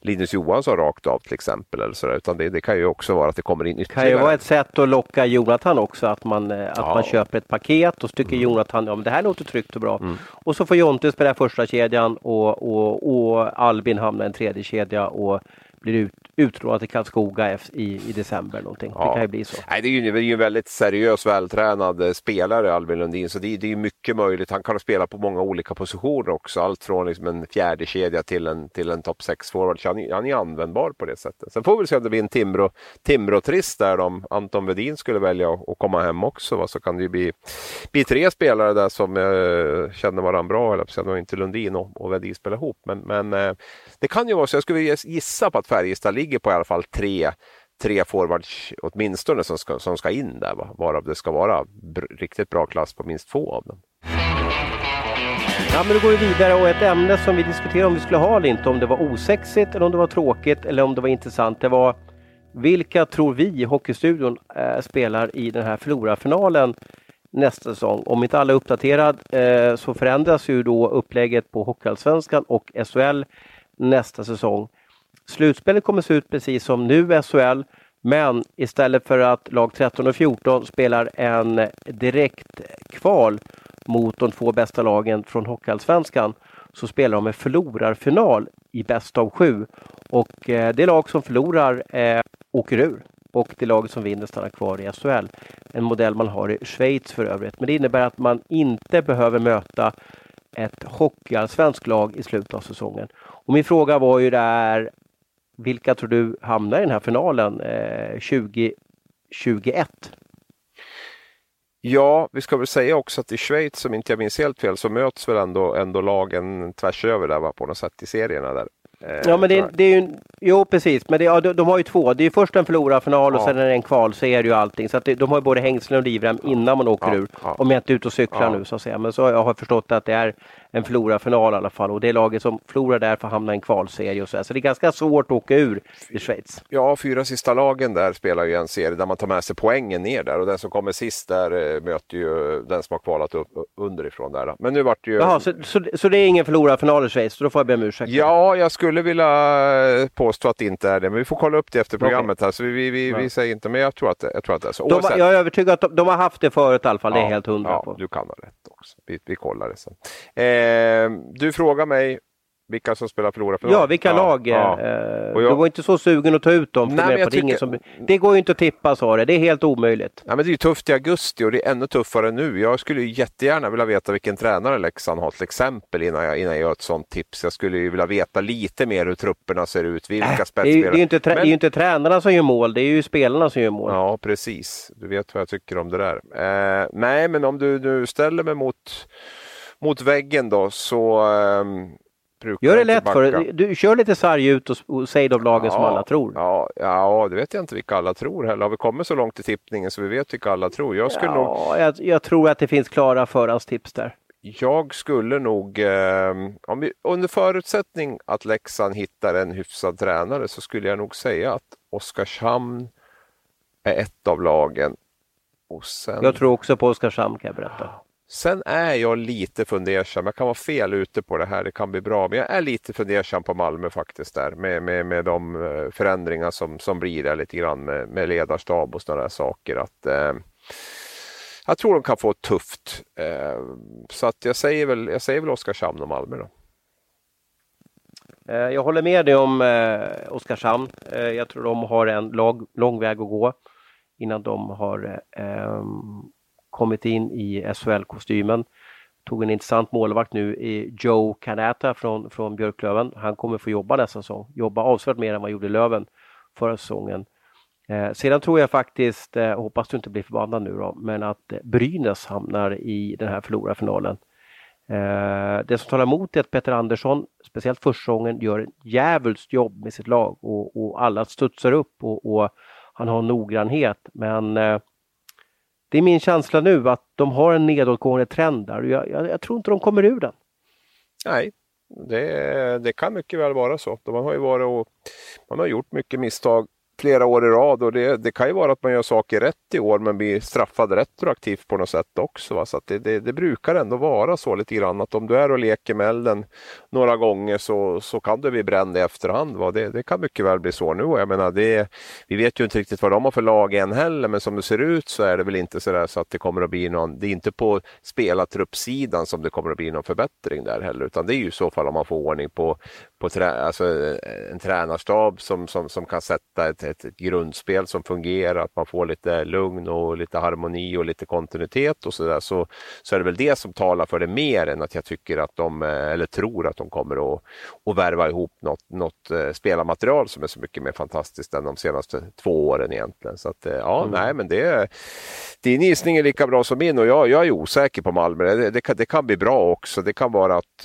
Linus Johansson rakt av till exempel. Eller så där, utan det, det, kan ju också vara att det kommer in ytterligare. Det kan ju vara ett sätt att locka Jonathan också. Att man, eh, att ja. man köper ett paket och så tycker mm. Jonathan att ja, det här låter tryggt och bra. Mm. Och så får Jonte spela första kedjan och, och, och Albin hamna i en tredje kedja och blir ut, utlånad till Karlskoga i, i december. Någonting. Ja. Det kan ju bli så. Nej, det är ju, det är ju en väldigt seriös, vältränad eh, spelare, Albin Lundin, så det, det är mycket möjligt. Han kan spela på många olika positioner också, allt från liksom en fjärde kedja till en, till en topp 6-forward. Han, han är användbar på det sättet. Sen får vi se om det blir en Timrå, Timrå-trist där om Anton Vedin skulle välja att komma hem också. Va? Så kan det ju bli, bli tre spelare där som eh, känner varandra bra, eller så inte Lundin och, och Vedin spelar ihop. Men, men eh, det kan ju vara så, jag skulle gissa på att Färjestad ligger på i alla fall tre tre forwards åtminstone som ska, som ska in där, va? varav det ska vara riktigt bra klass på minst två av dem. Ja, men då går vi vidare och ett ämne som vi diskuterade om vi skulle ha eller inte, om det var osexigt eller om det var tråkigt eller om det var intressant. Det var vilka tror vi i Hockeystudion eh, spelar i den här Flora-finalen nästa säsong? Om inte alla är uppdaterad eh, så förändras ju då upplägget på Hockeyallsvenskan och SHL nästa säsong. Slutspelet kommer se ut precis som nu SHL men istället för att lag 13 och 14 spelar en direkt kval mot de två bästa lagen från Hockeyallsvenskan så spelar de en förlorarfinal i bäst av sju. Och eh, det lag som förlorar eh, åker ur och det laget som vinner stannar kvar i SHL. En modell man har i Schweiz för övrigt. Men det innebär att man inte behöver möta ett hockeyallsvenskt lag i slutet av säsongen. Och min fråga var ju där, vilka tror du hamnar i den här finalen eh, 2021? Ja, vi ska väl säga också att i Schweiz, om inte jag minns helt fel, så möts väl ändå, ändå lagen tvärs över där va, på något sätt i serierna där. Eh, ja men det, det är ju, jo precis, men det, ja, de, de, har ju två. Det är först en förlorarfinal och ja. sen är det en kvalserie och allting. Så att det, de har ju både hängslen och livrem innan man åker ja, ur. Om jag inte är ute och cyklar nu så att säga. Men så jag har förstått att det är en förlorarfinal i alla fall och det laget som förlorar där får hamna i en kvalserie och så, här. så det är ganska svårt att åka ur i Schweiz. Ja, fyra sista lagen där spelar ju en serie där man tar med sig poängen ner där och den som kommer sist där eh, möter ju den som har kvalat upp underifrån där. Men nu vart det ju... Jaha, så, så, så det är ingen förlorarfinal i Schweiz, så då får jag be om ursäkt? Ja, jag skulle vilja påstå att det inte är det, men vi får kolla upp det efter programmet här, så vi, vi, vi, vi, säger inte, men jag tror att det, jag tror att det är så. De, jag är övertygad att de, de, har haft det förut i alla fall, ja, det är helt hundra ja, på. du kan ha rätt också. Vi, vi kollar det sen. Eh, du frågar mig vilka som spelar förlorarfinal? Ja, vilka ja, lag. Ja. Eh, jag... Du var inte så sugen att ta ut dem. För Nej, på tycker... som... Det går ju inte att tippa sa det. Det är helt omöjligt. Ja, men det är ju tufft i augusti och det är ännu tuffare nu. Jag skulle jättegärna vilja veta vilken tränare Leksand har till exempel innan jag, innan jag gör ett sånt tips. Jag skulle ju vilja veta lite mer hur trupperna ser ut. Vilka äh, spetsspelare. Det är, det, är inte men... det är ju inte tränarna som gör mål. Det är ju spelarna som gör mål. Ja, precis. Du vet vad jag tycker om det där. Eh, nej, men om du nu ställer mig mot mot väggen då så um, Gör det lätt för dig. Du kör lite sarg ut och, och säg de lagen ja, som alla tror. Ja, ja, det vet jag inte vilka alla tror heller. Har vi kommit så långt i tippningen så vi vet vilka alla tror? Jag, skulle ja, nog... jag, jag tror att det finns klara förhandstips där. Jag skulle nog, eh, om vi, under förutsättning att Leksand hittar en hyfsad tränare så skulle jag nog säga att Oskarshamn är ett av lagen sen... Jag tror också på Oskarshamn kan jag berätta. Sen är jag lite fundersam, jag kan vara fel ute på det här, det kan bli bra, men jag är lite fundersam på Malmö faktiskt där med, med, med de eh, förändringar som, som blir där lite grann med, med ledarstab och sådana där saker. Att, eh, jag tror de kan få tufft. Eh, så att jag säger väl, jag säger väl Oskarshamn och Malmö då. Eh, jag håller med dig om eh, Oskarshamn. Eh, jag tror de har en lång, lång väg att gå innan de har eh, ehm, kommit in i SHL-kostymen. Tog en intressant målvakt nu i Joe Canata från, från Björklöven. Han kommer få jobba nästa säsong. Jobba avsevärt mer än vad han gjorde i Löven förra säsongen. Eh, sedan tror jag faktiskt, eh, hoppas du inte blir förbannad nu då, men att eh, Brynäs hamnar i den här förlorarfinalen. Eh, det som talar emot är att Peter Andersson, speciellt första gången, gör ett djävulskt jobb med sitt lag och, och alla studsar upp och, och, han har noggrannhet. Men eh, det är min känsla nu att de har en nedåtgående trend där och jag, jag, jag tror inte de kommer ur den. Nej, det, det, kan mycket väl vara så. Man har ju varit och, man har gjort mycket misstag flera år i rad och det, det, kan ju vara att man gör saker rätt i år men blir straffad retroaktivt på något sätt också. Va? Så det, det, det, brukar ändå vara så lite grann att om du är och leker med elden några gånger så, så kan du bli bränd i efterhand. Va? Det, det kan mycket väl bli så nu jag menar det, vi vet ju inte riktigt vad de har för lag än heller men som det ser ut så är det väl inte så, där så att det kommer att bli någon, det är inte på spelartruppsidan som det kommer att bli någon förbättring där heller utan det är ju i så fall om man får ordning på, på trä, alltså en tränarstab som, som, som kan sätta ett, ett, ett, grundspel som fungerar, att man får lite lugn och lite harmoni och lite kontinuitet och sådär så, så är det väl det som talar för det mer än att jag tycker att de, eller tror att de kommer att, att värva ihop något, något eh, spelarmaterial som är så mycket mer fantastiskt än de senaste två åren egentligen. Så att, eh, ja, mm. nej men det, din gissning är lika bra som min och jag, jag är osäker på Malmö. Det, det, kan, det kan bli bra också. Det kan vara att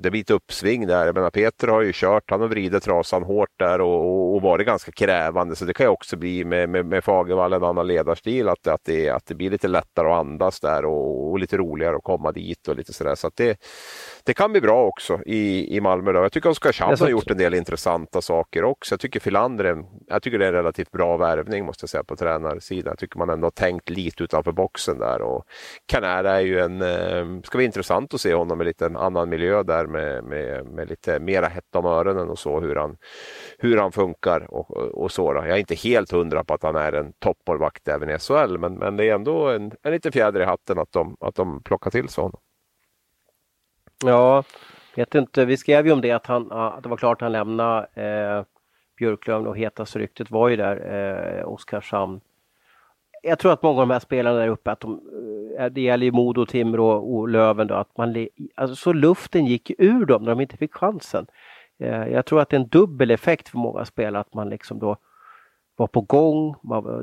det blir ett uppsving där. Jag menar, Peter har har ju kört, han har vridit trasan hårt där och, och, och varit ganska krävande så det kan ju också bli med, med, med Fagervall en annan ledarstil att, att, det, att det blir lite lättare att andas där och, och lite roligare att komma dit och lite sådär. Så att det, det kan bli bra också i, i Malmö. Då. Jag tycker Oskarshamn har gjort en del intressanta saker också. Jag tycker Filander jag tycker det är en relativt bra värvning måste jag säga på tränarsidan. Jag tycker man ändå har tänkt lite utanför boxen där och Canara är ju en, eh, ska bli intressant att se honom i lite annan miljö där med, med, med lite mera hett om öronen och så hur han, hur han funkar och, och så. Då. Jag är inte helt hundra på att han är en toppmålvakt även i SHL men, men det är ändå en, en liten fjäder i hatten att de, att de plockar till sig honom. Ja, vet inte. Vi skrev ju om det att, han, att det var klart att han lämnade eh, Björklöven och hetaste ryktet var ju där eh, Oskarshamn. Jag tror att många av de här spelarna där uppe, att de, eh, det gäller ju Modo, Timrå och Löven då, att man, alltså så luften gick ur dem när de inte fick chansen. Eh, jag tror att det är en dubbel effekt för många spelare att man liksom då var på gång.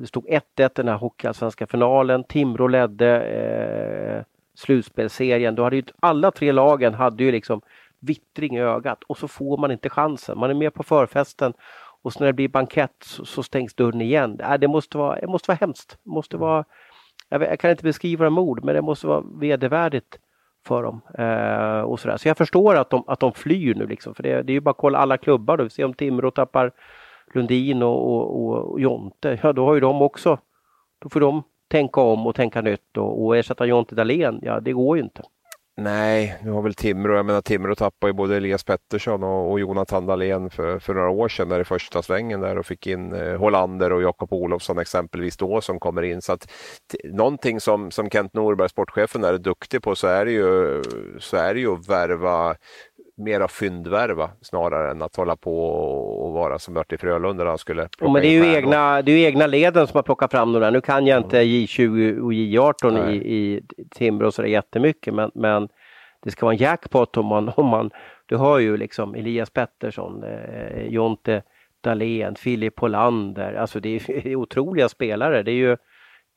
Det stod 1-1 i den här Hockeyallsvenska finalen. Timrå ledde. Eh, slutspelserien, då hade ju alla tre lagen hade ju liksom vittring i ögat och så får man inte chansen. Man är med på förfesten och så när det blir bankett så, så stängs dörren igen. Äh, det, måste vara, det måste vara hemskt. Det måste vara, jag, kan inte beskriva det med ord, men det måste vara vedervärdigt för dem. Eh, och sådär. Så jag förstår att de, att de flyr nu liksom. För det, det är ju bara att kolla alla klubbar. Då. Ser om Timrå tappar Lundin och, och, och Jonte. Ja, då har ju de också, då får de tänka om och tänka nytt och, och ersätta Jonte Dahlén, ja det går ju inte. Nej, nu har väl Timrå, jag menar Timrå tappade ju både Elias Pettersson och, och Jonathan Dahlén för, för några år sedan där i första svängen där och fick in eh, Hollander och Jakob Olofsson exempelvis då som kommer in. Så att någonting som, som Kent Norberg, sportchefen, är duktig på så är det ju, så är det ju att värva mera fyndvärva snarare än att hålla på och vara som Mörti Frölunda när han skulle plocka Men det är ju egna, det är egna leden som har plockat fram de där. Nu kan jag inte J20 och J18 i, i Timrå så det är jättemycket men, men det ska vara en jackpot om man, om man du har ju liksom Elias Pettersson, eh, Jonte Dahlén, Filip Hollander, alltså det är, det är otroliga spelare. Det är ju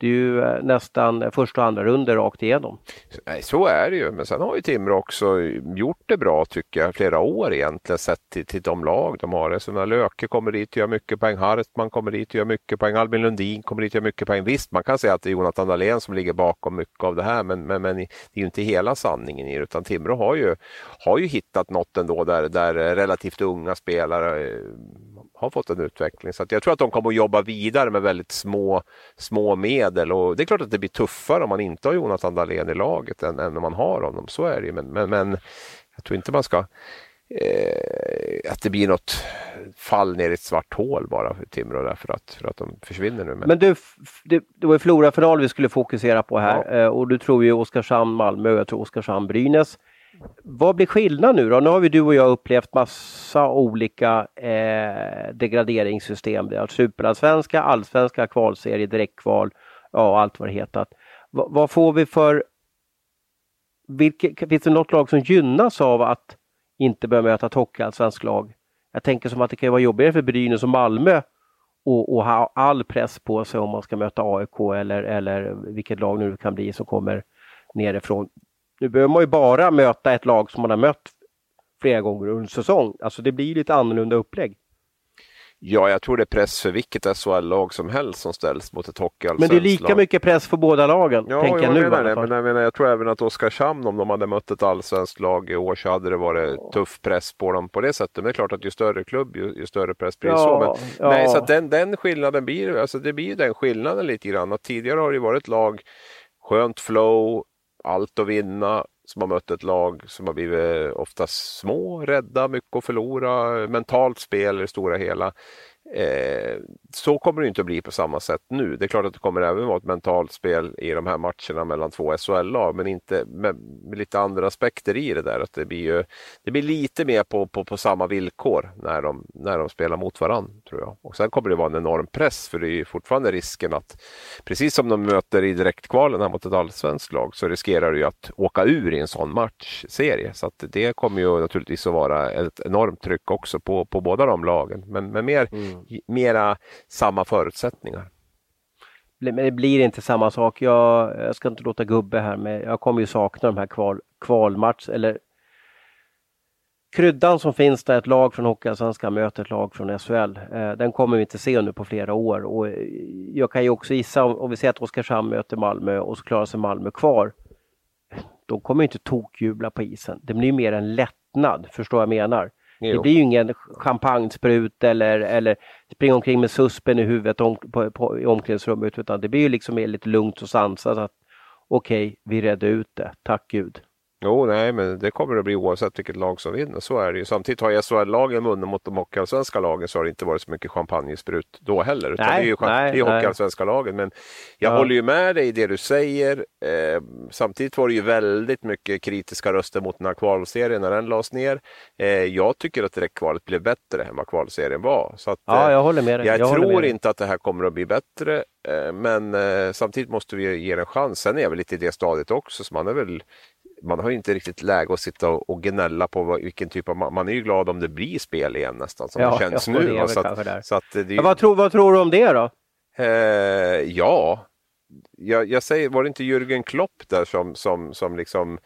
det är ju eh, nästan första och andra runder rakt igenom. Nej, så är det ju, men sen har ju Timrå också gjort det bra tycker jag, flera år egentligen sett till, till de lag de har. Så när Löke kommer dit och gör mycket poäng, Hartman kommer dit och gör mycket poäng, Albin Lundin kommer dit och gör mycket poäng. Visst, man kan säga att det är Jonathan Dahlén som ligger bakom mycket av det här, men, men, men det är ju inte hela sanningen i det, utan Timrå har ju, har ju hittat något ändå där, där relativt unga spelare eh, har fått en utveckling. Så jag tror att de kommer att jobba vidare med väldigt små, små medel och det är klart att det blir tuffare om man inte har Jonathan Dahlén i laget än, än om man har honom. Så är det ju. Men, men, men jag tror inte man ska eh, att det blir något fall ner i ett svart hål bara för Timrå därför att, för att de försvinner nu. Men, men du, det, det var ju Flora-final vi skulle fokusera på här ja. eh, och du tror ju Oskarshamn-Malmö och jag tror Oskarshamn-Brynäs. Vad blir skillnad nu då? Nu har vi du och jag upplevt massa olika eh, degraderingssystem. Vi har superallsvenska, allsvenska, kvalserie, direktkval, ja allt vad det hetat. V vad får vi för... Vilke, finns det något lag som gynnas av att inte behöva möta ett hockeyallsvenskt lag? Jag tänker som att det kan vara jobbigare för Brynäs och Malmö och, och, ha all press på sig om man ska möta AIK eller, eller vilket lag nu det kan bli som kommer nerifrån. Nu behöver man ju bara möta ett lag som man har mött flera gånger under säsong. Alltså det blir lite annorlunda upplägg. Ja, jag tror det är press för vilket SHL-lag som helst som ställs mot ett hockeyallsvenskt. Men det är lika lag. mycket press för båda lagen. Ja, tänker jag, nu menar det. Men jag, menar, jag tror även att Oskarshamn, om de hade mött ett allsvenskt lag i år så hade det varit ja. tuff press på dem på det sättet. Men det är klart att ju större klubb, ju, ju större press blir det ja, så. Men, ja. Nej, så den, den skillnaden blir, alltså det blir den skillnaden lite grann. Att tidigare har det varit lag, skönt flow, allt att vinna som har mött ett lag som har blivit eh, oftast små, rädda, mycket att förlora, mentalt spel i det stora hela. Eh, så kommer det inte att bli på samma sätt nu. Det är klart att det kommer även vara ett mentalt spel i de här matcherna mellan två SHL-lag men inte med, med, lite andra aspekter i det där. Att det, blir ju, det blir lite mer på, på, på samma villkor när de, när de spelar mot varandra. tror jag. Och Sen kommer det vara en enorm press för det är fortfarande risken att precis som de möter i direktkvalen här mot ett allsvenskt lag så riskerar du att åka ur i en sån matchserie. Så det kommer ju naturligtvis att vara ett enormt tryck också på, på båda de lagen. Men, men mer mm mera samma förutsättningar. Men det blir inte samma sak. Jag, jag ska inte låta gubbe här men jag kommer ju sakna de här kval, kvalmatch eller kryddan som finns där ett lag från Hockeyallsvenskan möter ett lag från SHL. Eh, den kommer vi inte se nu på flera år och eh, jag kan ju också gissa om, om vi säger att Oskarshamn möter Malmö och så klarar sig Malmö kvar. De kommer inte tokjubla på isen. Det blir mer en lättnad, förstår jag menar. Jo. Det blir ju ingen champagnesprut eller, eller springa omkring med suspen i huvudet om, på, på, i omklädningsrummet utan det blir ju liksom lite lugnt och sansat. Okej, okay, vi redde ut det, tack gud. Jo, nej, men det kommer det bli oavsett vilket lag som vinner. Så är det ju. Samtidigt har SHL-lagen vunnit mot de hockeyallsvenska lagen så har det inte varit så mycket champagnesprut då heller. Utan nej, det är ju nej, det är hockeyallsvenska lagen. Men jag ja. håller ju med dig i det du säger. Eh, samtidigt var det ju väldigt mycket kritiska röster mot den här kvalserien när den lades ner. Eh, jag tycker att direktkvalet blev bättre än vad kvalserien var. Så att, ja, jag håller med dig. Jag, jag tror inte att det här kommer att bli bättre. Eh, men eh, samtidigt måste vi ge det en chans. Sen är jag väl lite i det stadiet också, så man är väl man har inte riktigt läge att sitta och gnälla på vilken typ av... Man är ju glad om det blir spel igen nästan som ja, det känns nu. Det så att, så att det, ja, vad, tror, vad tror du om det då? Eh, ja, jag, jag, säger, var det inte Jürgen Klopp där som, som, som liksom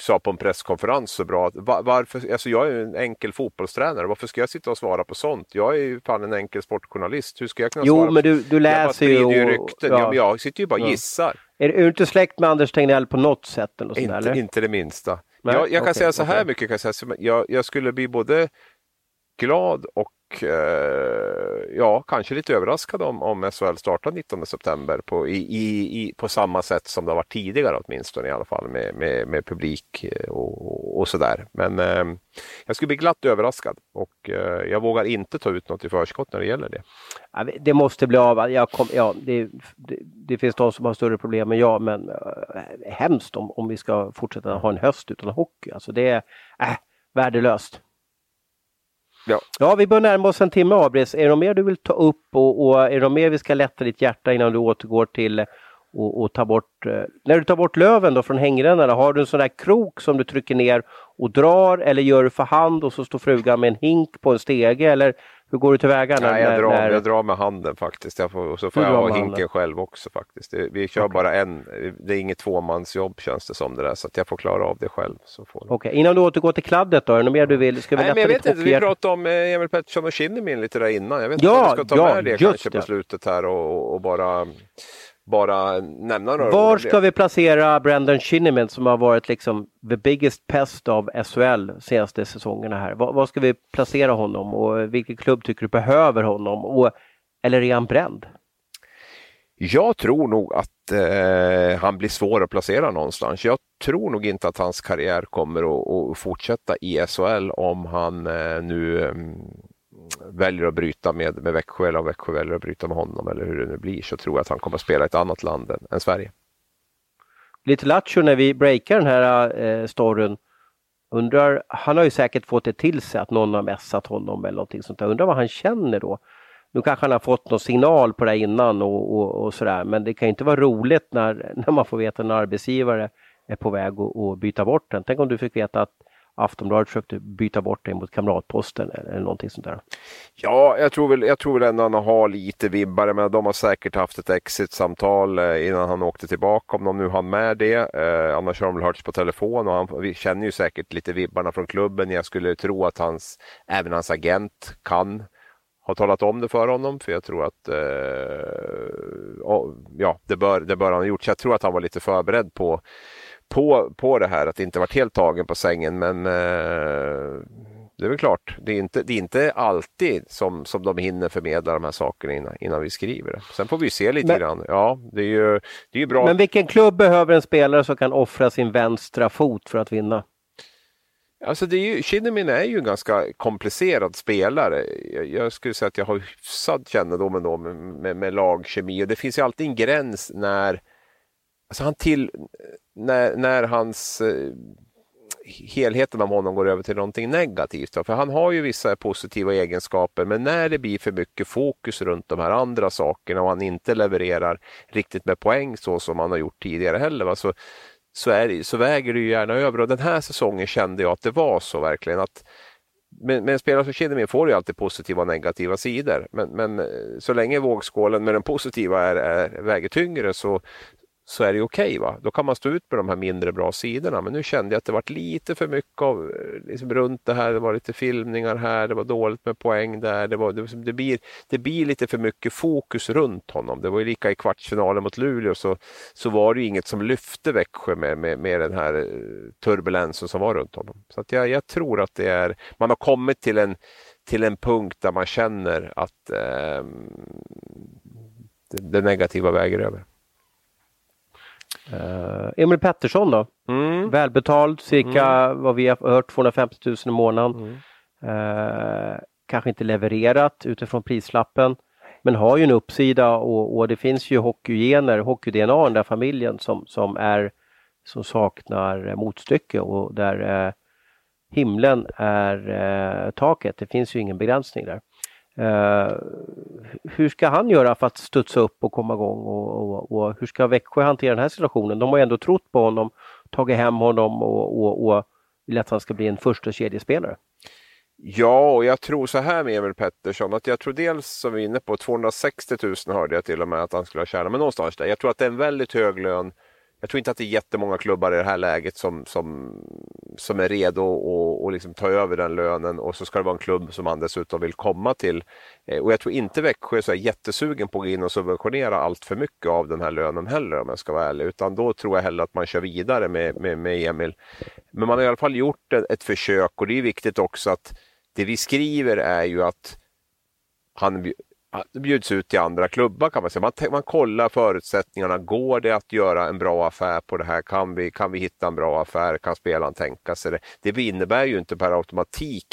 sa på en presskonferens så bra att var, varför, alltså jag är en enkel fotbollstränare, varför ska jag sitta och svara på sånt? Jag är ju fan en enkel sportjournalist, hur ska jag kunna jo, svara? Jo, men du, du läser ju... Och, rykten. Ja. Ja, jag sitter ju bara och gissar. Är, är, du inte släkt med Anders Tegnell på något sätt? Eller inte, eller? inte det minsta. Nej, jag, jag kan okay, säga så här okay. mycket, kan jag, säga, jag, jag skulle bli både glad och eh, ja, kanske lite överraskad om, om SHL startar 19 september på, i, i, på samma sätt som det har varit tidigare åtminstone i alla fall med, med, med publik eh, och, och sådär. Men eh, jag skulle bli glatt överraskad och eh, jag vågar inte ta ut något i förskott när det gäller det. Det måste bli av. Jag kom, ja, det, det, det, finns de som har större problem än jag men äh, hemskt om, om vi ska fortsätta ha en höst utan hockey. Alltså det är äh, värdelöst. Ja. ja, vi börjar närma oss en timme Abris. Är det något mer du vill ta upp och, och är det något mer vi ska lätta ditt hjärta innan du återgår till och, och ta bort, eh, när du tar bort löven då från hängrännorna, har du en sån där krok som du trycker ner och drar eller gör du för hand och så står frugan med en hink på en stege eller hur går du tillväga? När, Nej, jag, drar, när... jag drar med handen faktiskt. Jag får, och så får jag ha hinken handen. själv också faktiskt. vi kör okay. bara en, det är inget tvåmansjobb känns det som det där så att jag får klara av det själv. Okej, okay. innan du återgår till kladdet då, är det något mer du vill? Ska vi Nej, men jag vet inte, vi pratade om eh, Emil Pettersson och Kinnimin lite där innan. Jag vet inte ja, om vi ska ta ja, med det kanske det. på slutet här och, och bara bara nämna några Var ska vi placera Brandon Shinnimin som har varit liksom the biggest pest av SHL senaste säsongerna här? Var, var ska vi placera honom och vilken klubb tycker du behöver honom? Och, eller är han bränd? Jag tror nog att eh, han blir svår att placera någonstans. Jag tror nog inte att hans karriär kommer att, att fortsätta i SHL om han eh, nu eh, väljer att bryta med, med Växjö eller om Växjö väljer att bryta med honom eller hur det nu blir så tror jag att han kommer att spela i ett annat land än, än Sverige. Lite lattjo när vi breakar den här eh, storyn. Undrar, han har ju säkert fått det till sig att någon har messat honom eller någonting sånt där. Undrar vad han känner då? Nu kanske han har fått någon signal på det innan och, och, och sådär men det kan inte vara roligt när, när man får veta att en arbetsgivare är på väg att byta bort den. Tänk om du fick veta att Aftonbladet försökte byta bort dig mot Kamratposten eller någonting sånt där. Ja, jag tror väl, jag tror väl ändå han har lite vibbar. Men de har säkert haft ett exit-samtal eh, innan han åkte tillbaka, om de nu hann med det. Eh, annars har de väl hörts på telefon och han, vi känner ju säkert lite vibbarna från klubben. Jag skulle tro att hans, även hans agent kan ha talat om det för honom för jag tror att eh, ja, det bör, det bör han ha gjort. Så jag tror att han var lite förberedd på på, på det här, att inte varit helt tagen på sängen. Men eh, det är väl klart, det är inte, det är inte alltid som, som de hinner förmedla de här sakerna innan, innan vi skriver det. Sen får vi se lite men, grann. Ja, det är ju det är bra. Men vilken klubb behöver en spelare som kan offra sin vänstra fot för att vinna? Alltså det är ju, Kinnamin är ju en ganska komplicerad spelare. Jag, jag skulle säga att jag har hyfsad kännedom ändå med, med, med lagkemi och det finns ju alltid en gräns när Alltså han till, när, när hans eh, helheten av honom går över till någonting negativt. För han har ju vissa positiva egenskaper men när det blir för mycket fokus runt de här andra sakerna och han inte levererar riktigt med poäng så som han har gjort tidigare heller. Va? Så, så, är så väger det ju gärna över och den här säsongen kände jag att det var så verkligen. att men, spelare som Kinnamin får ju alltid positiva och negativa sidor. Men, men eh, så länge vågskålen med den positiva är, är, väger tyngre så, så är det okej. Okay, Då kan man stå ut med de här mindre bra sidorna. Men nu kände jag att det var lite för mycket av, eh, liksom runt det här. Det var lite filmningar här, det var dåligt med poäng där. Det, var, det, det, blir, det blir lite för mycket fokus runt honom. Det var ju lika i kvartsfinalen mot Luleå så, så var det ju inget som lyfte Växjö med, med, med den här eh, turbulensen som var runt honom. Så att jag, jag tror att det är, man har kommit till en, till en punkt där man känner att eh, det, det negativa väger över. Uh, Emil Pettersson då? Mm. Välbetald, cirka mm. vad vi har hört 250 000 i månaden. Mm. Uh, kanske inte levererat utifrån prislappen men har ju en uppsida och, och det finns ju hockeygener, hockey-DNA i den där familjen som, som, är, som saknar motstycke och där uh, himlen är taket. Det finns ju ingen begränsning där. Eh, hur ska han göra för att studsa upp och komma igång och, och, och, hur ska Växjö hantera den här situationen? De har ju ändå trott på honom, tagit hem honom och, och, och vill att han ska bli en första kedjespelare. Ja, och jag tror så här med Emil Pettersson att jag tror dels som vi är inne på 260 000 hörde jag till och med att han skulle ha tjänat, men någonstans där. Jag tror att det är en väldigt hög lön jag tror inte att det är jättemånga klubbar i det här läget som, som, som är redo att och liksom ta över den lönen och så ska det vara en klubb som han dessutom vill komma till. Eh, och jag tror inte Växjö är jättesugen på att gå in och subventionera allt för mycket av den här lönen heller om jag ska vara ärlig. Utan då tror jag hellre att man kör vidare med, med, med Emil. Men man har i alla fall gjort ett, ett försök och det är viktigt också att det vi skriver är ju att han bjuds ut till andra klubbar kan man säga. Man, man kollar förutsättningarna. Går det att göra en bra affär på det här? Kan vi, kan vi hitta en bra affär? Kan spelaren tänka sig det? Det innebär ju inte per automatik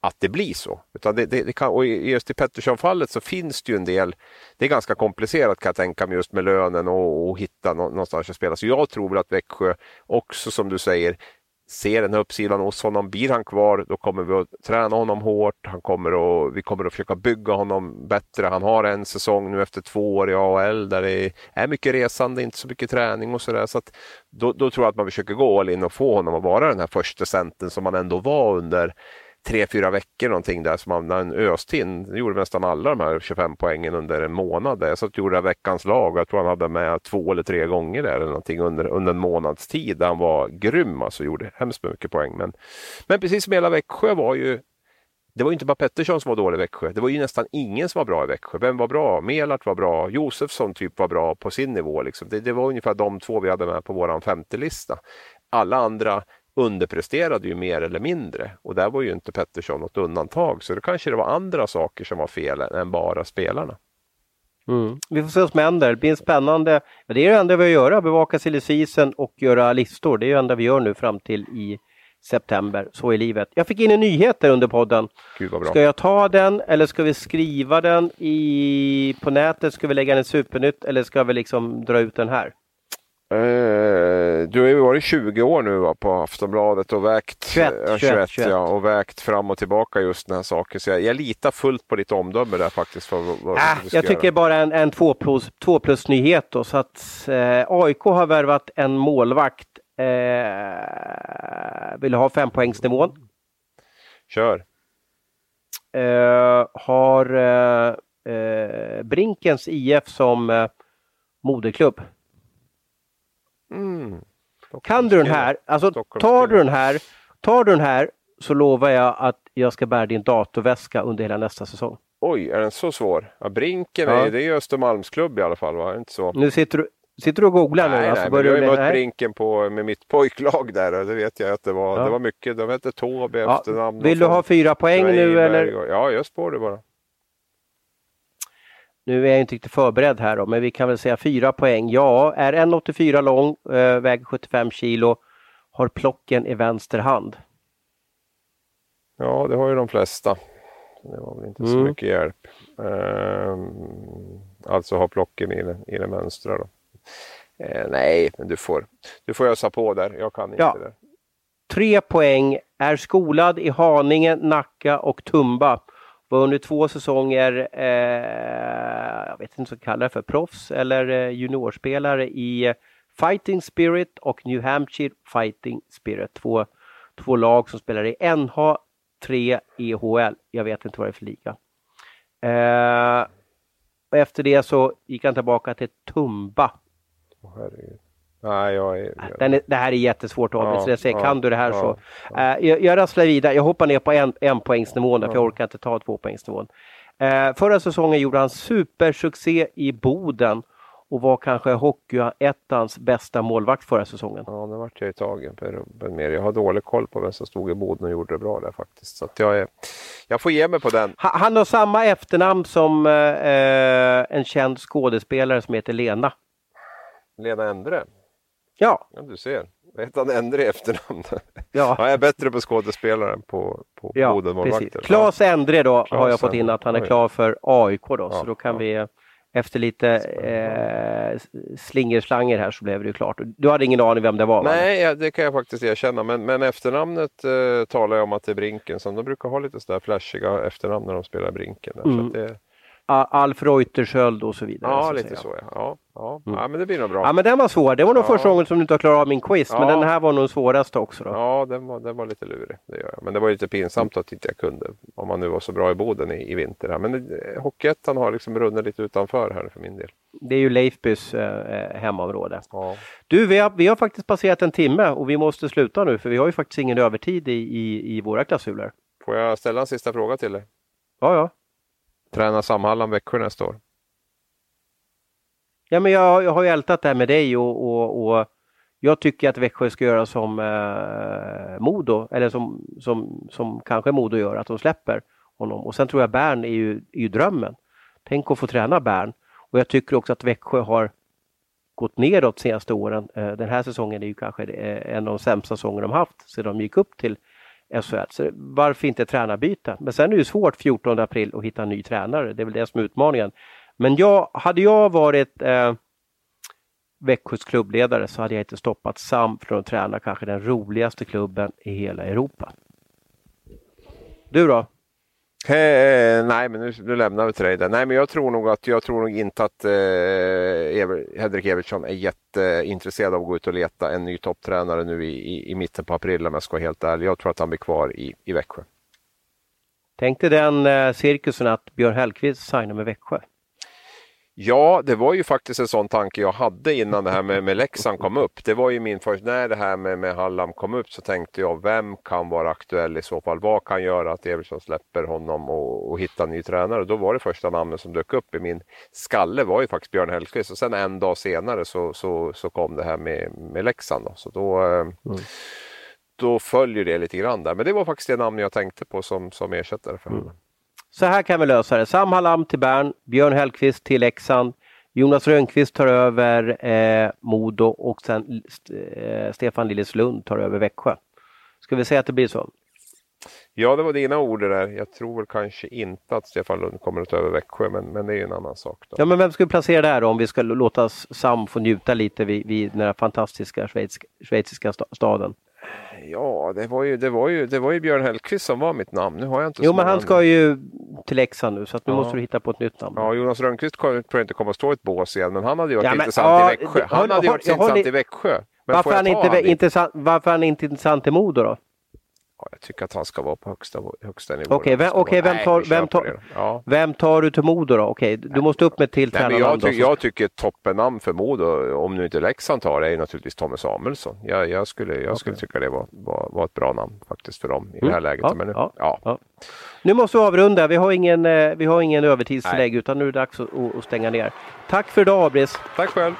att det blir så. Utan det, det, det kan, och just i Pettersson-fallet så finns det ju en del, det är ganska komplicerat kan jag tänka mig just med lönen och, och hitta någonstans att spela. Så jag tror väl att Växjö också som du säger ser den här uppsidan hos honom. Blir han kvar då kommer vi att träna honom hårt. Han kommer att, vi kommer att försöka bygga honom bättre. Han har en säsong nu efter två år i AHL där det är mycket resande, inte så mycket träning och sådär. Så, då, då, tror jag att man försöker gå all in och få honom att vara den här första centern som han ändå var under tre, fyra veckor någonting där som han, en östin. öste in, gjorde nästan alla de här 25 poängen under en månad. Jag satt och gjorde veckans lag och jag tror han hade med två eller tre gånger där eller någonting under, under en månads tid där han var grym alltså, gjorde hemskt mycket poäng. Men, men precis som hela Växjö var ju det var ju inte bara Pettersson som var dålig i Växjö. Det var ju nästan ingen som var bra i Växjö. Vem var bra? Melart var bra. Josefsson typ var bra på sin nivå. Liksom. Det, det, var ungefär de två vi hade med på vår femte lista. Alla andra underpresterade ju mer eller mindre och där var ju inte Pettersson något undantag. Så det kanske det var andra saker som var fel än bara spelarna. Mm. Vi får se vad som händer. Det blir spännande. Det är det enda vi gör, bevaka silly och göra listor. Det är det enda vi gör nu fram till i september. Så är livet. Jag fick in en nyhet där under podden. Gud vad bra. Ska jag ta den eller ska vi skriva den i, på nätet? Ska vi lägga den i Supernytt eller ska vi liksom dra ut den här? Uh, du har ju varit 20 år nu va, på Aftonbladet och vägt 21, 21, 21, 21. Ja, och vägt fram och tillbaka just den här saken. Så jag, jag litar fullt på ditt omdöme där faktiskt. För vad, äh, jag tycker bara en, en 2 plus, 2 plus nyhet då. Så att eh, AIK har värvat en målvakt. Eh, vill ha fempoängsnivån. Kör. Eh, har eh, eh, Brinkens IF som eh, moderklubb. Mm. Kan du den här, alltså tar du den här, tar du den här så lovar jag att jag ska bära din datorväska under hela nästa säsong. Oj, är den så svår? Ja, Brinken, ja. Är, det är ju Östermalmsklubb i alla fall, va? Inte så? Nu sitter du, sitter du och googlar nej, nu? Alltså, nej, men jag har ju mött Brinken på, med mitt pojklag där och det vet jag att det var, ja. det var mycket. De hette Tåby ja. efternamn. Vill du ha fyra poäng nu eller? Och, ja, jag spår det bara. Nu är jag inte riktigt förberedd här då, men vi kan väl säga fyra poäng. Ja, är 1,84 lång, äh, väger 75 kilo, har plocken i vänster hand. Ja, det har ju de flesta. Det var väl inte mm. så mycket hjälp. Ehm, alltså har plocken i den, i den vänstra då. Ehm, nej, men du får, du får ösa på där. Jag kan inte ja. det. Tre poäng, är skolad i Haninge, Nacka och Tumba. Var under två säsonger, eh, jag vet inte vad jag kallar det för, proffs eller eh, juniorspelare i Fighting Spirit och New Hampshire Fighting Spirit. Två, två lag som spelar i NH 3 EHL. Jag vet inte vad det är för liga. Eh, och efter det så gick han tillbaka till Tumba. Oh, Nej, jag är, jag... Är, det här är jättesvårt att avgöra, ja, så ja, kan du det här ja, så. Ja. Uh, jag, jag rasslar vidare, jag hoppar ner på en, en poängsnivån för jag orkar inte ta två poängsnivån. Uh, förra säsongen gjorde han supersuccé i Boden och var kanske Hockeyettans bästa målvakt förra säsongen. Ja, nu vart jag ju tagen på Ruben mer. Jag har dålig koll på vem som stod i Boden och gjorde det bra där faktiskt. Så jag, är, jag får ge mig på den. Han har samma efternamn som eh, en känd skådespelare som heter Lena. Lena Endre? Ja. ja du ser. Vet han Endre i efternamn? Ja. jag är bättre på skådespelaren på, på ja, Bodenmålvakter. Klas Endre då Klas har jag fått in att han är klar för AIK då, ja, så då kan ja. vi efter lite eh, slingerslanger här så blev det ju klart. Du hade ingen aning vem det var? Nej, ja, det kan jag faktiskt erkänna. Men, men efternamnet eh, talar jag om att det är Brinken. Som de brukar ha lite sådär flashiga efternamn när de spelar Brinken. Där, mm. så det, Alf Reuterskiöld och så vidare. Ja, så lite så ja. Ja, ja. Mm. ja, men det blir nog bra. Ja, men den var svår. Det var nog ja. första gången som du inte har klarat av min quiz, men den här var nog svårast också. Då. Ja, den var, den var lite lurig. Det gör jag. Men det var lite pinsamt att inte jag kunde, om man nu var så bra i Boden i, i vinter. Här. Men eh, Hockeyettan har liksom runnit lite utanför här för min del. Det är ju Leifbys eh, eh, hemområde. Du, vi har, vi har faktiskt passerat en timme och vi måste sluta nu för vi har ju faktiskt ingen övertid i, i, i våra klausuler. Får jag ställa en sista fråga till dig? Ja, ja. Träna Samhallan Växjö nästa år? Ja, men jag, jag har ju ältat det här med dig och, och, och jag tycker att Växjö ska göra som eh, Modo, eller som, som, som kanske Modo gör, att de släpper honom. Och sen tror jag Bern är ju, är ju drömmen. Tänk att få träna Bern. Och jag tycker också att Växjö har gått neråt de senaste åren. Eh, den här säsongen är ju kanske eh, en av de sämsta säsonger de haft sedan de gick upp till SHL. Så varför inte tränarbyte? Men sen är det ju svårt 14 april att hitta en ny tränare. Det är väl det som är utmaningen. Men jag, hade jag varit eh, Växjös klubbledare så hade jag inte stoppat Sam från att träna kanske den roligaste klubben i hela Europa. Du då? Eh, nej, men nu, nu lämnar vi till dig där. Nej, men jag tror nog att jag tror nog inte att eh, Henrik Evertsson är jätteintresserad av att gå ut och leta en ny topptränare nu i, i, i, mitten på april om jag ska vara helt ärlig. Jag tror att han blir kvar i, i Växjö. Tänk dig den eh, cirkusen att Björn Hellkvist signar med Växjö. Ja, det var ju faktiskt en sån tanke jag hade innan det här med, med Leksand kom upp. Det var ju min första, när det här med, med Hallam kom upp så tänkte jag, vem kan vara aktuell i så fall? Vad kan göra att Evertsson släpper honom och, och hittar en ny tränare? Då var det första namnet som dök upp i min skalle var ju faktiskt Björn Hellkvist och sen en dag senare så, så, så kom det här med, med Leksand. Då. Så då, eh, mm. då följer det lite grann där. Men det var faktiskt det namn jag tänkte på som, som ersättare för honom. Mm. Så här kan vi lösa det. Sam Hallam till Bern, Björn Hellkvist till Leksand, Jonas Rönnqvist tar över eh, Modo och sen eh, Stefan Lilleslund tar över Växjö. Ska vi säga att det blir så? Ja, det var dina ord det där. Jag tror väl kanske inte att Stefan Lund kommer att ta över Växjö, men, men det är ju en annan sak. Då. Ja, men vem ska vi placera där om vi ska låta Sam få njuta lite vid, vid den här fantastiska schweiziska, schweiziska staden? Ja, det var, ju, det, var ju, det var ju Björn Hellkvist som var mitt namn. Nu har jag inte Jo, men han ska ju till Leksand nu så att nu ja. måste du hitta på ett nytt namn. Ja, Jonas Rönnqvist tror jag inte kommer att stå i ett bås igen, men han hade ju varit ja, men, intressant ja, i Växjö. Han hade ju varit intressant i Växjö. varför, han inte, intressant, varför han inte intressant i Modo då? Ja, jag tycker att han ska vara på högsta, högsta nivå. Okej, vem, okay, vem, tar, vem, tar, ja. vem tar du till Modo då? Okej, du måste upp med till tränarnamn. Jag, ty jag tycker toppennamn för Modo, om nu inte Leksand tar det, är naturligtvis Tommy Samuelsson. Jag, jag skulle, jag okay. skulle tycka det var, var, var, ett bra namn faktiskt för dem i mm. det här läget. Ja, Men nu, ja, ja. nu måste vi avrunda. Vi har ingen, eh, vi har ingen övertidslägg utan nu är det dags att, att stänga ner. Tack för idag Abris. Tack själv.